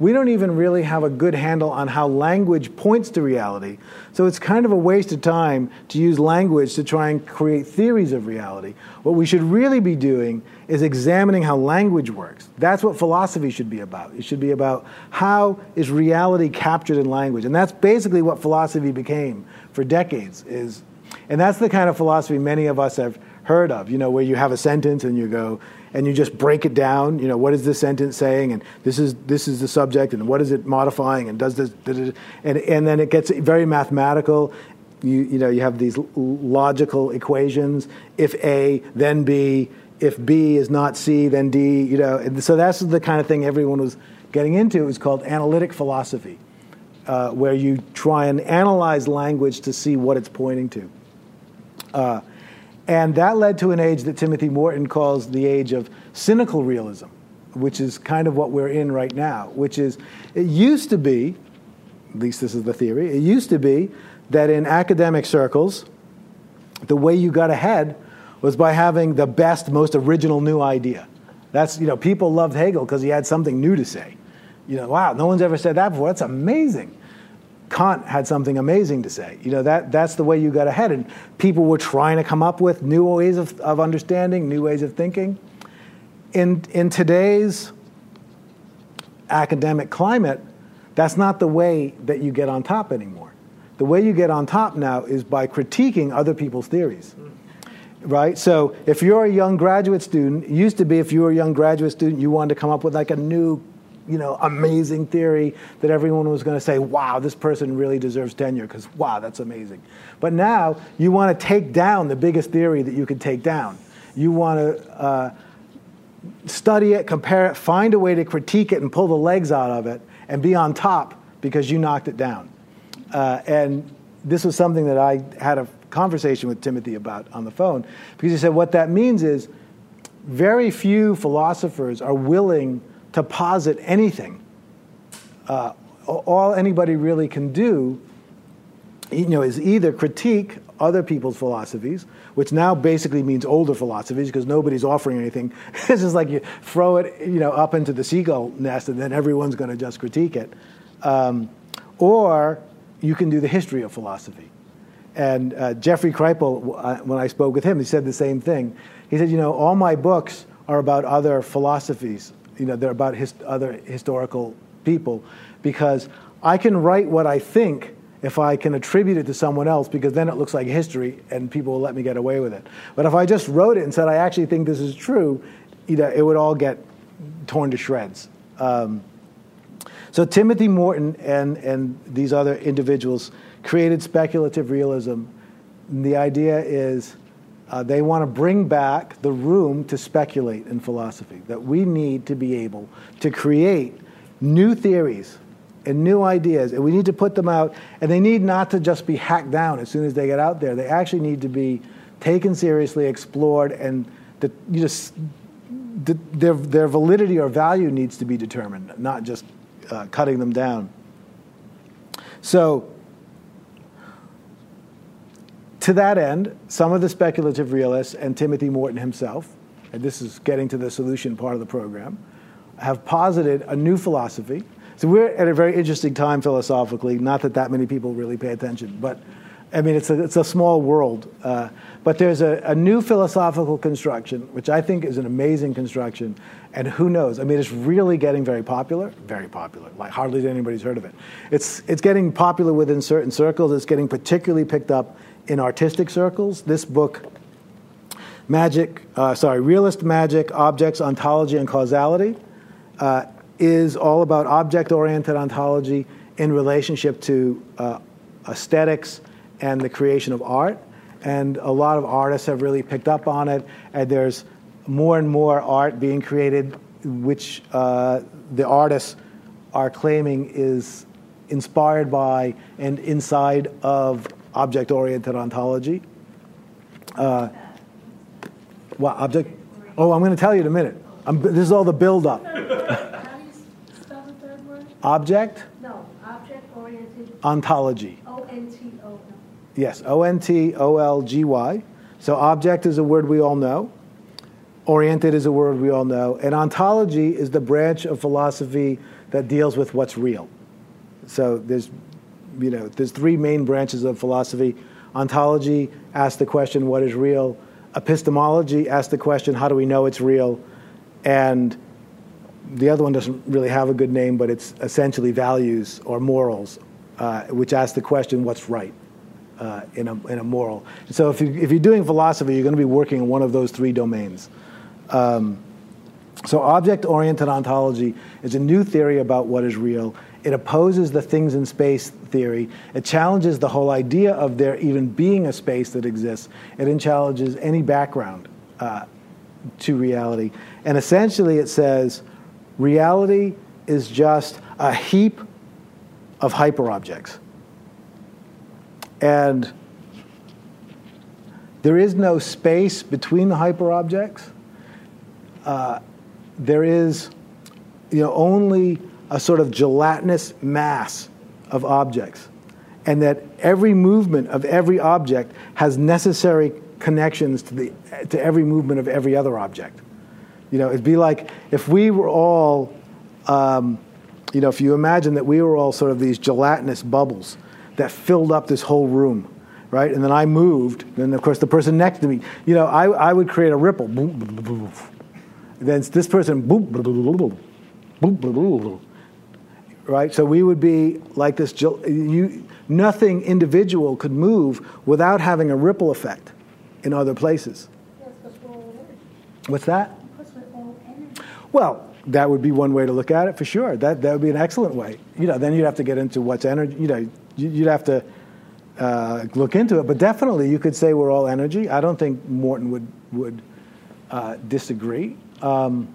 we don't even really have a good handle on how language points to reality. So it's kind of a waste of time to use language to try and create theories of reality. What we should really be doing is examining how language works. That's what philosophy should be about. It should be about how is reality captured in language. And that's basically what philosophy became for decades is and that's the kind of philosophy many of us have heard of, you know, where you have a sentence and you go, and you just break it down. You know, what is this sentence saying, and this is this is the subject, and what is it modifying, and does this, and and then it gets very mathematical. You you know you have these logical equations. If A, then B. If B is not C, then D. You know, so that's the kind of thing everyone was getting into. It was called analytic philosophy, uh, where you try and analyze language to see what it's pointing to. Uh, and that led to an age that Timothy Morton calls the age of cynical realism, which is kind of what we're in right now, which is it used to be, at least this is the theory, it used to be that in academic circles, the way you got ahead was by having the best, most original new idea. That's, you know, people loved Hegel because he had something new to say. You know, wow, no one's ever said that before. That's amazing. Kant had something amazing to say. You know, that, that's the way you got ahead. And people were trying to come up with new ways of, of understanding, new ways of thinking. In, in today's academic climate, that's not the way that you get on top anymore. The way you get on top now is by critiquing other people's theories. Right? So if you're a young graduate student, it used to be if you were a young graduate student, you wanted to come up with like a new you know, amazing theory that everyone was going to say, wow, this person really deserves tenure because, wow, that's amazing. But now you want to take down the biggest theory that you could take down. You want to uh, study it, compare it, find a way to critique it and pull the legs out of it and be on top because you knocked it down. Uh, and this was something that I had a conversation with Timothy about on the phone because he said what that means is very few philosophers are willing to posit anything. Uh, all anybody really can do you know, is either critique other people's philosophies, which now basically means older philosophies because nobody's offering anything. <laughs> it's just like you throw it, you know, up into the seagull nest, and then everyone's going to just critique it. Um, or you can do the history of philosophy. And uh, Jeffrey Kripal, uh, when I spoke with him, he said the same thing. He said, you know, all my books are about other philosophies you know, they're about his, other historical people because I can write what I think if I can attribute it to someone else because then it looks like history and people will let me get away with it. But if I just wrote it and said I actually think this is true, you know, it would all get torn to shreds. Um, so Timothy Morton and, and these other individuals created speculative realism. And the idea is uh, they want to bring back the room to speculate in philosophy, that we need to be able to create new theories and new ideas, and we need to put them out, and they need not to just be hacked down as soon as they get out there. They actually need to be taken seriously, explored, and the, you just, the, their, their validity or value needs to be determined, not just uh, cutting them down. So, to that end, some of the speculative realists and Timothy Morton himself, and this is getting to the solution part of the program, have posited a new philosophy. So we're at a very interesting time philosophically. Not that that many people really pay attention, but I mean, it's a, it's a small world. Uh, but there's a, a, new philosophical construction, which I think is an amazing construction. And who knows? I mean, it's really getting very popular. Very popular. Like hardly anybody's heard of it. It's, it's getting popular within certain circles. It's getting particularly picked up in artistic circles. This book, Magic, uh, sorry, Realist Magic, Objects, Ontology, and Causality, uh, is all about object oriented ontology in relationship to uh, aesthetics and the creation of art. And a lot of artists have really picked up on it. And there's more and more art being created, which uh, the artists are claiming is inspired by and inside of object oriented ontology. Uh, what object? Oh, I'm going to tell you in a minute. I'm, this is all the build up. Object? No, object oriented. Ontology. O N T O L. Yes, O N T O L G Y. So object is a word we all know. Oriented is a word we all know. And ontology is the branch of philosophy that deals with what's real. So there's, you know, there's three main branches of philosophy. Ontology asks the question, what is real? Epistemology asks the question, how do we know it's real? And the other one doesn't really have a good name, but it's essentially values or morals, uh, which ask the question, what's right uh, in, a, in a moral? So if, you, if you're doing philosophy, you're going to be working in one of those three domains. Um, so object-oriented ontology is a new theory about what is real. It opposes the things in space theory. It challenges the whole idea of there even being a space that exists. It challenges any background uh, to reality. And essentially, it says reality is just a heap of hyperobjects. And there is no space between the hyperobjects. Uh, there is you know, only a sort of gelatinous mass of objects. And that every movement of every object has necessary connections to, the, to every movement of every other object. You know, it'd be like if we were all, um, you know, if you imagine that we were all sort of these gelatinous bubbles that filled up this whole room, right? And then I moved, then of course the person next to me, you know, I, I would create a ripple. Then this person, right? So we would be like this. You, nothing individual could move without having a ripple effect in other places. What's that? Well, that would be one way to look at it for sure. That that would be an excellent way. You know, then you'd have to get into what's energy. You know, you'd have to uh, look into it. But definitely, you could say we're all energy. I don't think Morton would would uh, disagree. Um,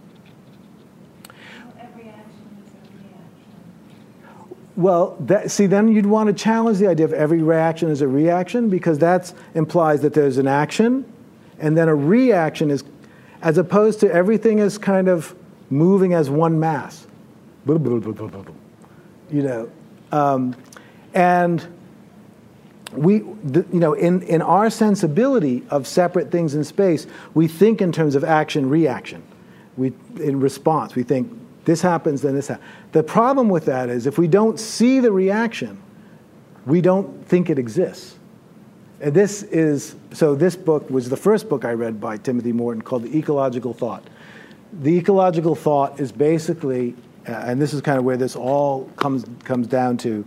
well, that, see, then you'd want to challenge the idea of every reaction is a reaction because that implies that there's an action, and then a reaction is, as opposed to everything is kind of moving as one mass. You know, um, and we, you know, in, in our sensibility of separate things in space, we think in terms of action reaction. We, in response, we think this happens, then this happens. The problem with that is if we don't see the reaction, we don't think it exists. And this is so. This book was the first book I read by Timothy Morton called The Ecological Thought the ecological thought is basically, uh, and this is kind of where this all comes comes down to.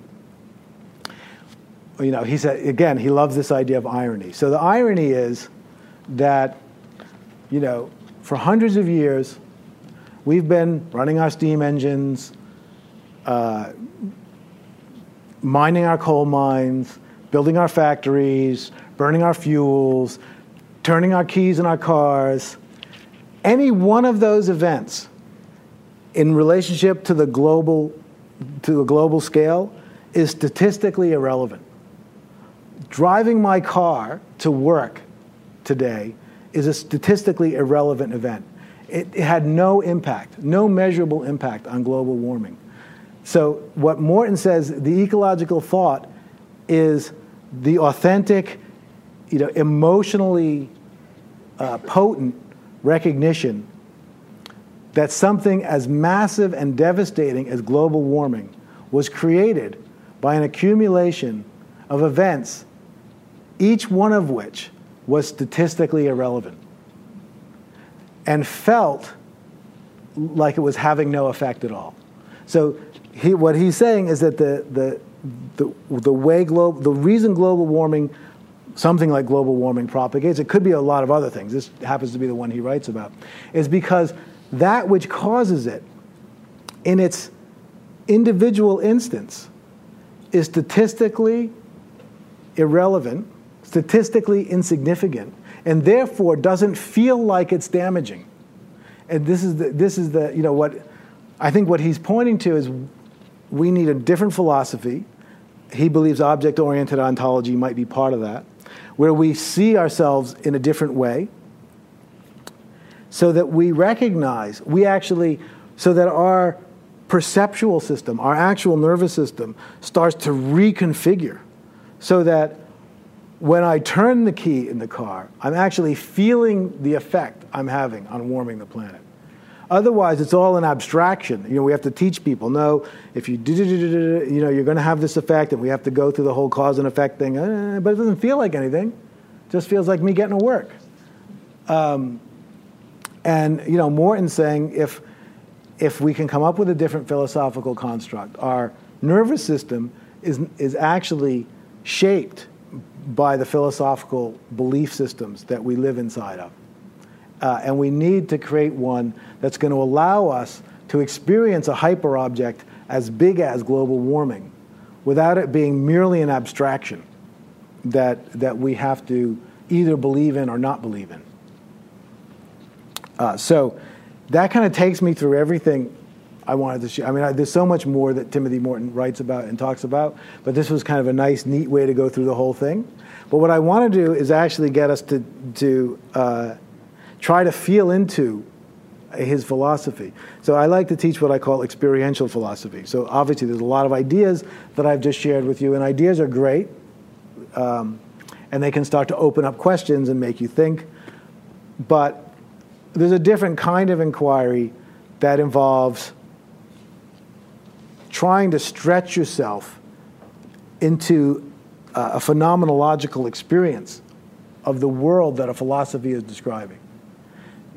You know, he said again, he loves this idea of irony. So the irony is that, you know, for hundreds of years, we've been running our steam engines, uh, mining our coal mines, building our factories, burning our fuels, turning our keys in our cars any one of those events in relationship to the global to a global scale is statistically irrelevant. Driving my car to work today is a statistically irrelevant event. It, it had no impact, no measurable impact on global warming. So, what Morton says, the ecological thought is the authentic, you know, emotionally uh, potent recognition that something as massive and devastating as global warming was created by an accumulation of events, each one of which was statistically irrelevant and felt like it was having no effect at all. So he, what he's saying is that the, the, the, the way global, the reason global warming, something like global warming propagates, it could be a lot of other things. This happens to be the one he writes about, is because that which causes it in its individual instance is statistically irrelevant, statistically insignificant, and therefore doesn't feel like it's damaging. And this is the, this is the you know what I think what he's pointing to is we need a different philosophy. He believes object oriented ontology might be part of that, where we see ourselves in a different way so that we recognize, we actually, so that our perceptual system, our actual nervous system, starts to reconfigure so that when I turn the key in the car, I'm actually feeling the effect I'm having on warming the planet. Otherwise, it's all an abstraction. You know, we have to teach people. No, if you do, you know, you're going to have this effect, and we have to go through the whole cause and effect thing. Eh, but it doesn't feel like anything. It just feels like me getting to work. Um, and you know, Morton's saying if if we can come up with a different philosophical construct, our nervous system is is actually shaped by the philosophical belief systems that we live inside of. Uh, and we need to create one that's going to allow us to experience a hyperobject as big as global warming without it being merely an abstraction that, that we have to either believe in or not believe in. Uh, so that kind of takes me through everything I wanted to share. I mean, I, there's so much more that Timothy Morton writes about and talks about, but this was kind of a nice, neat way to go through the whole thing. But what I want to do is actually get us to, to uh, try to feel into his philosophy. So I like to teach what I call experiential philosophy. So obviously, there's a lot of ideas that I've just shared with you, and ideas are great, um, and they can start to open up questions and make you think. But there's a different kind of inquiry that involves trying to stretch yourself into uh, a phenomenological experience of the world that a philosophy is describing.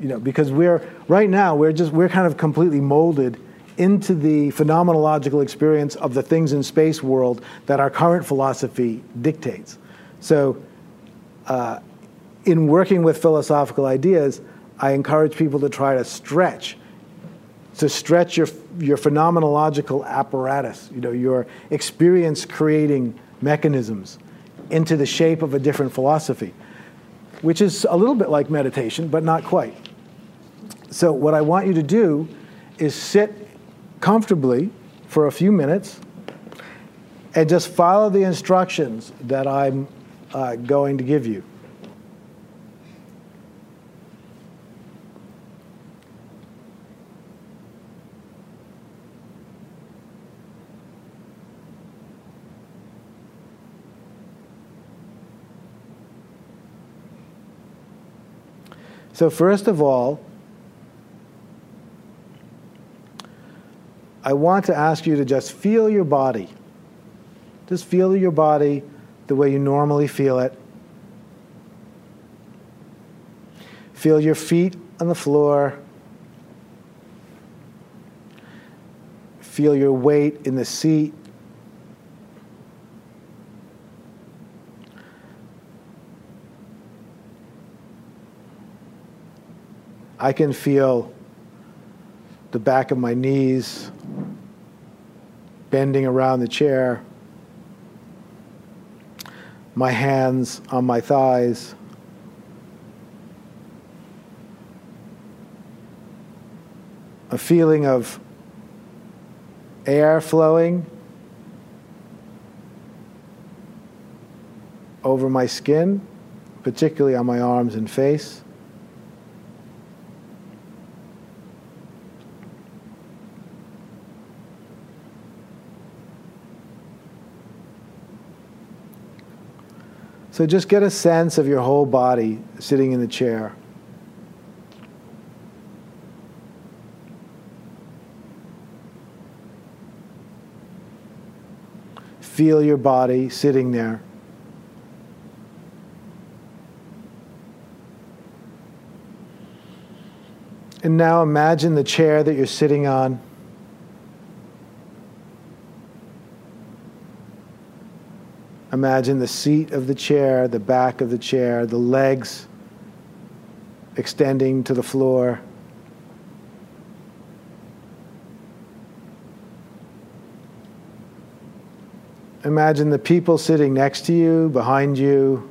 You know, because we're right now we're just we're kind of completely molded into the phenomenological experience of the things in space world that our current philosophy dictates. So, uh, in working with philosophical ideas, I encourage people to try to stretch to stretch your, your phenomenological apparatus, you know, your experience creating mechanisms into the shape of a different philosophy, which is a little bit like meditation, but not quite. So, what I want you to do is sit comfortably for a few minutes and just follow the instructions that I'm uh, going to give you. So, first of all, I want to ask you to just feel your body. Just feel your body the way you normally feel it. Feel your feet on the floor. Feel your weight in the seat. I can feel the back of my knees bending around the chair, my hands on my thighs. A feeling of air flowing over my skin, particularly on my arms and face. So just get a sense of your whole body sitting in the chair. Feel your body sitting there. And now imagine the chair that you're sitting on. Imagine the seat of the chair, the back of the chair, the legs extending to the floor. Imagine the people sitting next to you, behind you.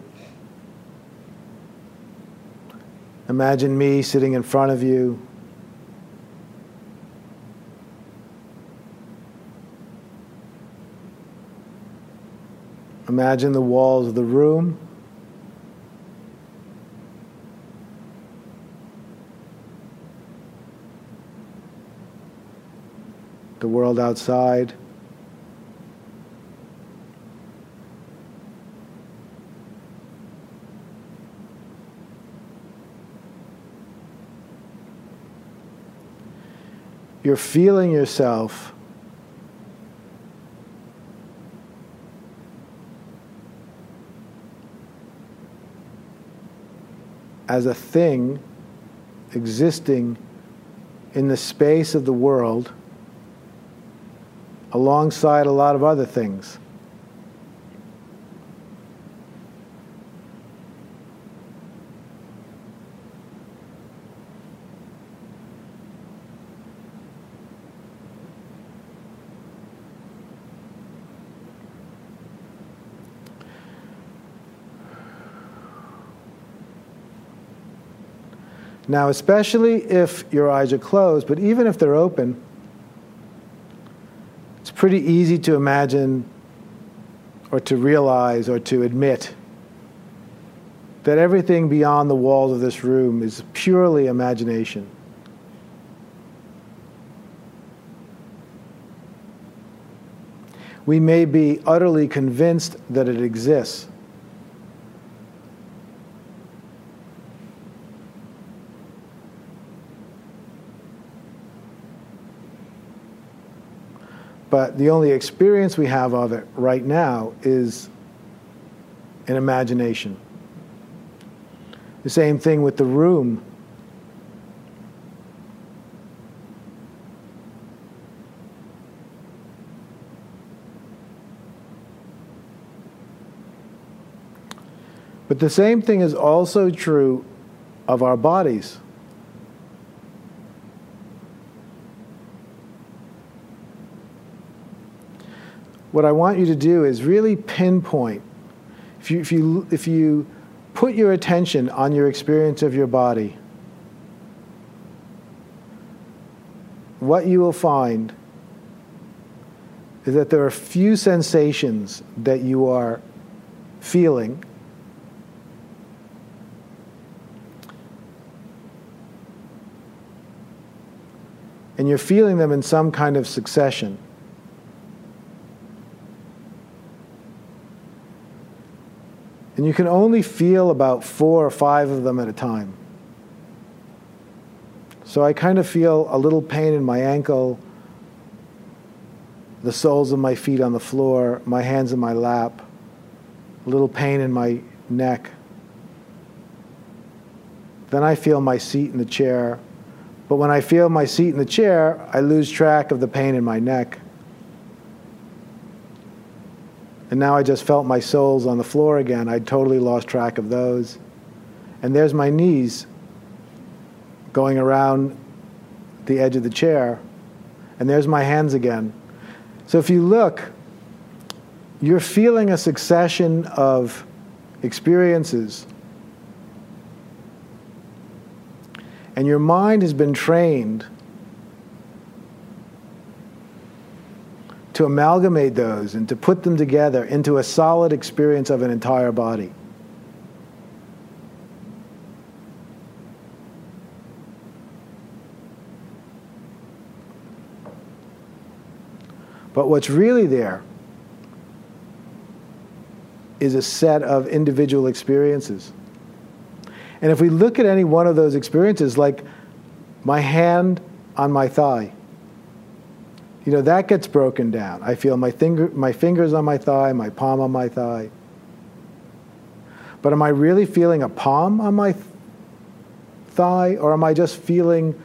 Imagine me sitting in front of you. Imagine the walls of the room. The world outside. You're feeling yourself as a thing existing in the space of the world alongside a lot of other things. Now, especially if your eyes are closed, but even if they're open, it's pretty easy to imagine or to realize or to admit that everything beyond the walls of this room is purely imagination. We may be utterly convinced that it exists. But the only experience we have of it right now is an imagination. The same thing with the room. But the same thing is also true of our bodies. What I want you to do is really pinpoint. If you, if you, if you put your attention on your experience of your body, what you will find is that there are few sensations that you are feeling. And you're feeling them in some kind of succession. And you can only feel about four or five of them at a time. So I kind of feel a little pain in my ankle, the soles of my feet on the floor, my hands in my lap, a little pain in my neck. Then I feel my seat in the chair. But when I feel my seat in the chair, I lose track of the pain in my neck. And now I just felt my soles on the floor again. I'd totally lost track of those. And there's my knees going around the edge of the chair. And there's my hands again. So if you look, you're feeling a succession of experiences. And your mind has been trained to amalgamate those and to put them together into a solid experience of an entire body. But what's really there is a set of individual experiences. And if we look at any one of those experiences, like my hand on my thigh, you know, that gets broken down. I feel my, finger, my fingers on my thigh, my palm on my thigh. But am I really feeling a palm on my th- thigh, or am I just feeling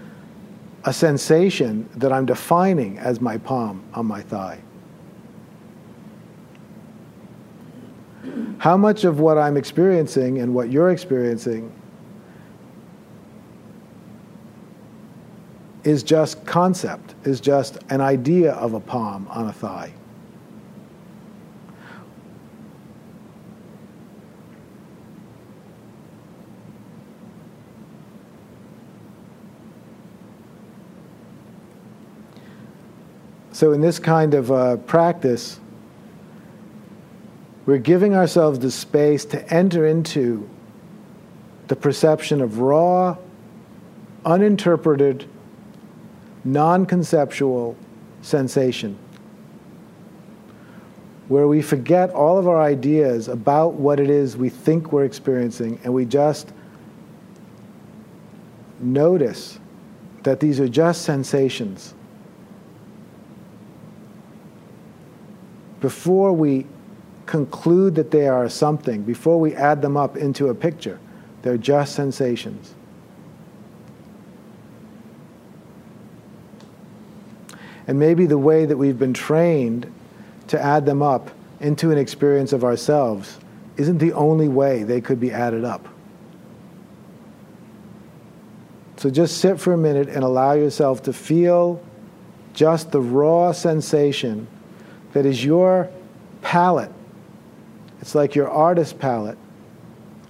a sensation that I'm defining as my palm on my thigh? How much of what I'm experiencing and what you're experiencing is just concept, is just an idea of a palm on a thigh? So, in this kind of uh, practice, we're giving ourselves the space to enter into the perception of raw, uninterpreted, non conceptual sensation, where we forget all of our ideas about what it is we think we're experiencing and we just notice that these are just sensations before we conclude that they are something, before we add them up into a picture, they're just sensations. And maybe the way that we've been trained to add them up into an experience of ourselves isn't the only way they could be added up. So just sit for a minute and allow yourself to feel just the raw sensation that is your palette. It's like your artist palette,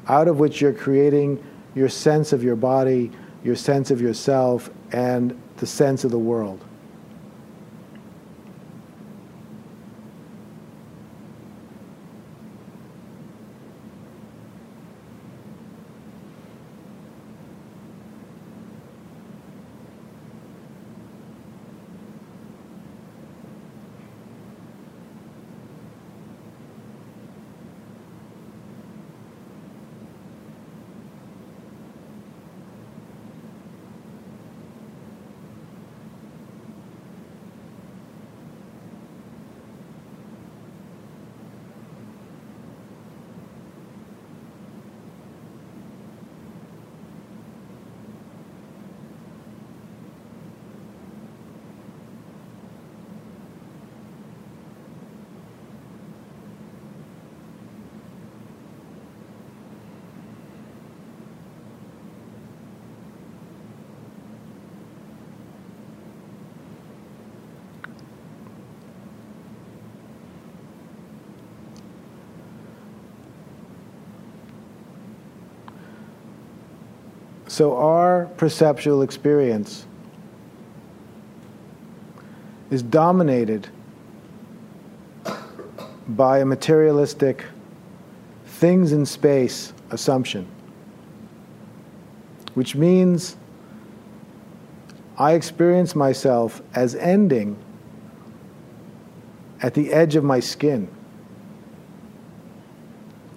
out of which you're creating your sense of your body, your sense of yourself, and the sense of the world. So, our perceptual experience is dominated by a materialistic things in space assumption, which means I experience myself as ending at the edge of my skin.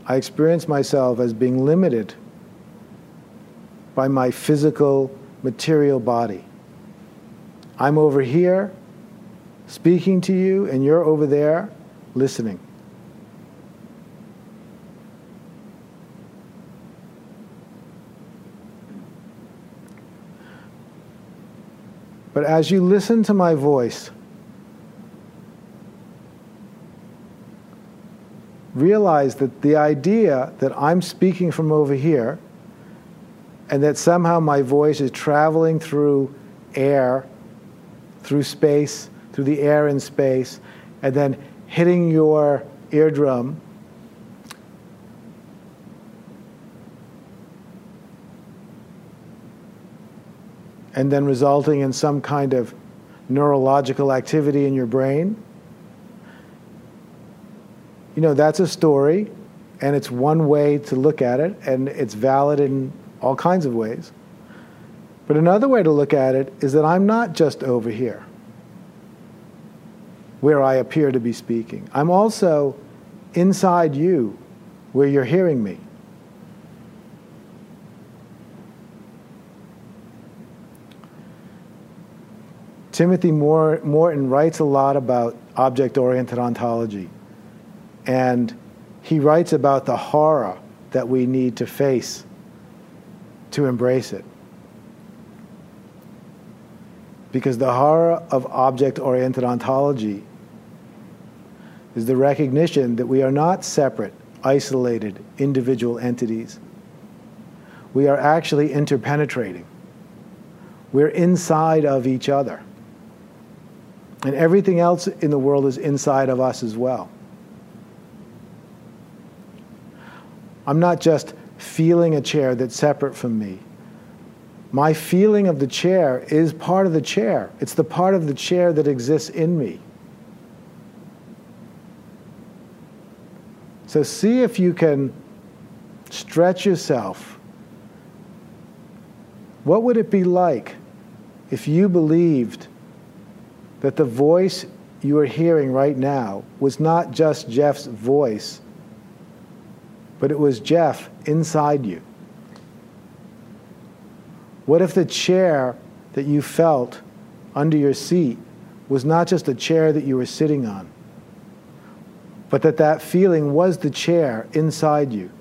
I experience myself as being limited by my physical, material body. I'm over here speaking to you, and you're over there listening. But as you listen to my voice, realize that the idea that I'm speaking from over here and that somehow my voice is traveling through air, through space, through the air in space, and then hitting your eardrum. And then resulting in some kind of neurological activity in your brain. You know, that's a story, and it's one way to look at it, and it's valid in all kinds of ways. But another way to look at it is that I'm not just over here where I appear to be speaking. I'm also inside you where you're hearing me. Timothy Morton writes a lot about object oriented ontology. And he writes about the horror that we need to face to embrace it. Because the horror of object oriented ontology is the recognition that we are not separate, isolated, individual entities. We are actually interpenetrating. We're inside of each other. And everything else in the world is inside of us as well. I'm not just feeling a chair that's separate from me. My feeling of the chair is part of the chair. It's the part of the chair that exists in me. So see if you can stretch yourself. What would it be like if you believed that the voice you are hearing right now was not just Jeff's voice, but it was Jeff inside you? What if the chair that you felt under your seat was not just a chair that you were sitting on, but that that feeling was the chair inside you?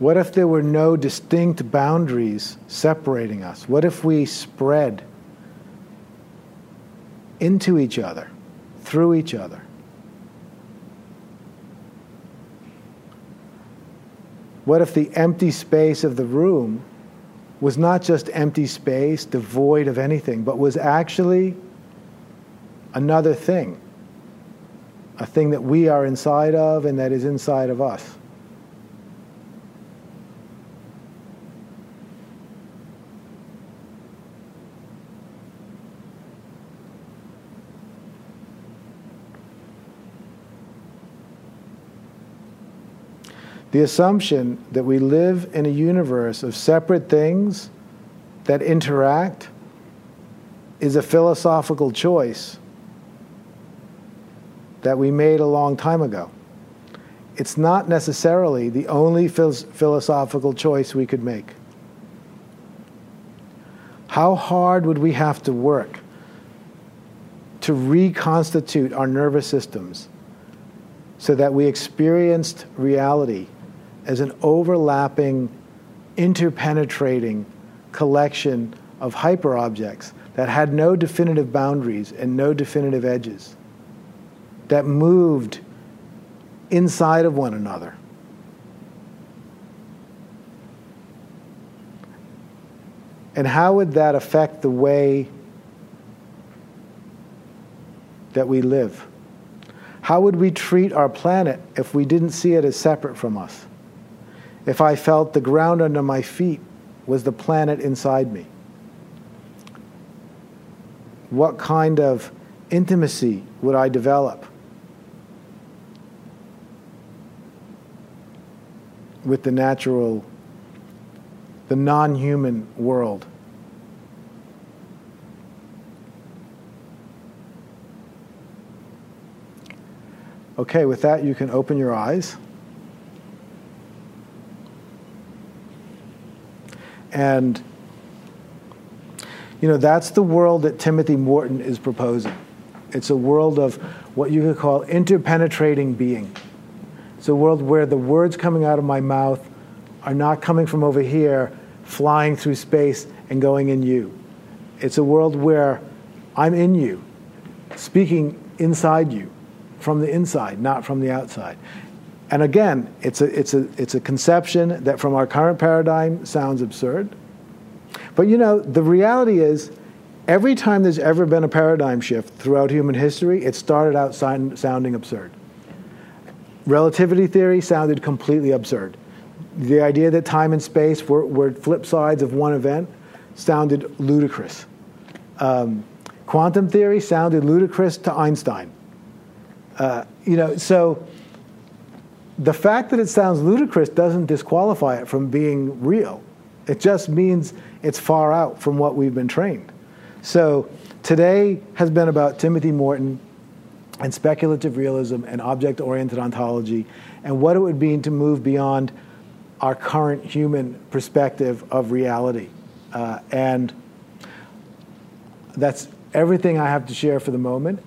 What if there were no distinct boundaries separating us? What if we spread into each other, through each other? What if the empty space of the room was not just empty space, devoid of anything, but was actually another thing? A thing that we are inside of and that is inside of us. The assumption that we live in a universe of separate things that interact is a philosophical choice that we made a long time ago. It's not necessarily the only philosophical choice we could make. How hard would we have to work to reconstitute our nervous systems so that we experienced reality as an overlapping, interpenetrating collection of hyperobjects that had no definitive boundaries and no definitive edges, that moved inside of one another. And how would that affect the way that we live? How would we treat our planet if we didn't see it as separate from us? If I felt the ground under my feet was the planet inside me? What kind of intimacy would I develop with the natural, the non human world? Okay, with that, you can open your eyes. And, you know, that's the world that Timothy Morton is proposing. It's a world of what you could call interpenetrating being. It's a world where the words coming out of my mouth are not coming from over here, flying through space and going in you. It's a world where I'm in you, speaking inside you, from the inside, not from the outside. And again, it's a, it's, a, it's a conception that from our current paradigm sounds absurd. But you know, the reality is, every time there's ever been a paradigm shift throughout human history, it started out sound, sounding absurd. Relativity theory sounded completely absurd. The idea that time and space were, were flip sides of one event sounded ludicrous. Um, quantum theory sounded ludicrous to Einstein. Uh, you know, so the fact that it sounds ludicrous doesn't disqualify it from being real. It just means it's far out from what we've been trained. So today has been about Timothy Morton and speculative realism and object oriented ontology and what it would mean to move beyond our current human perspective of reality. Uh, and that's everything I have to share for the moment.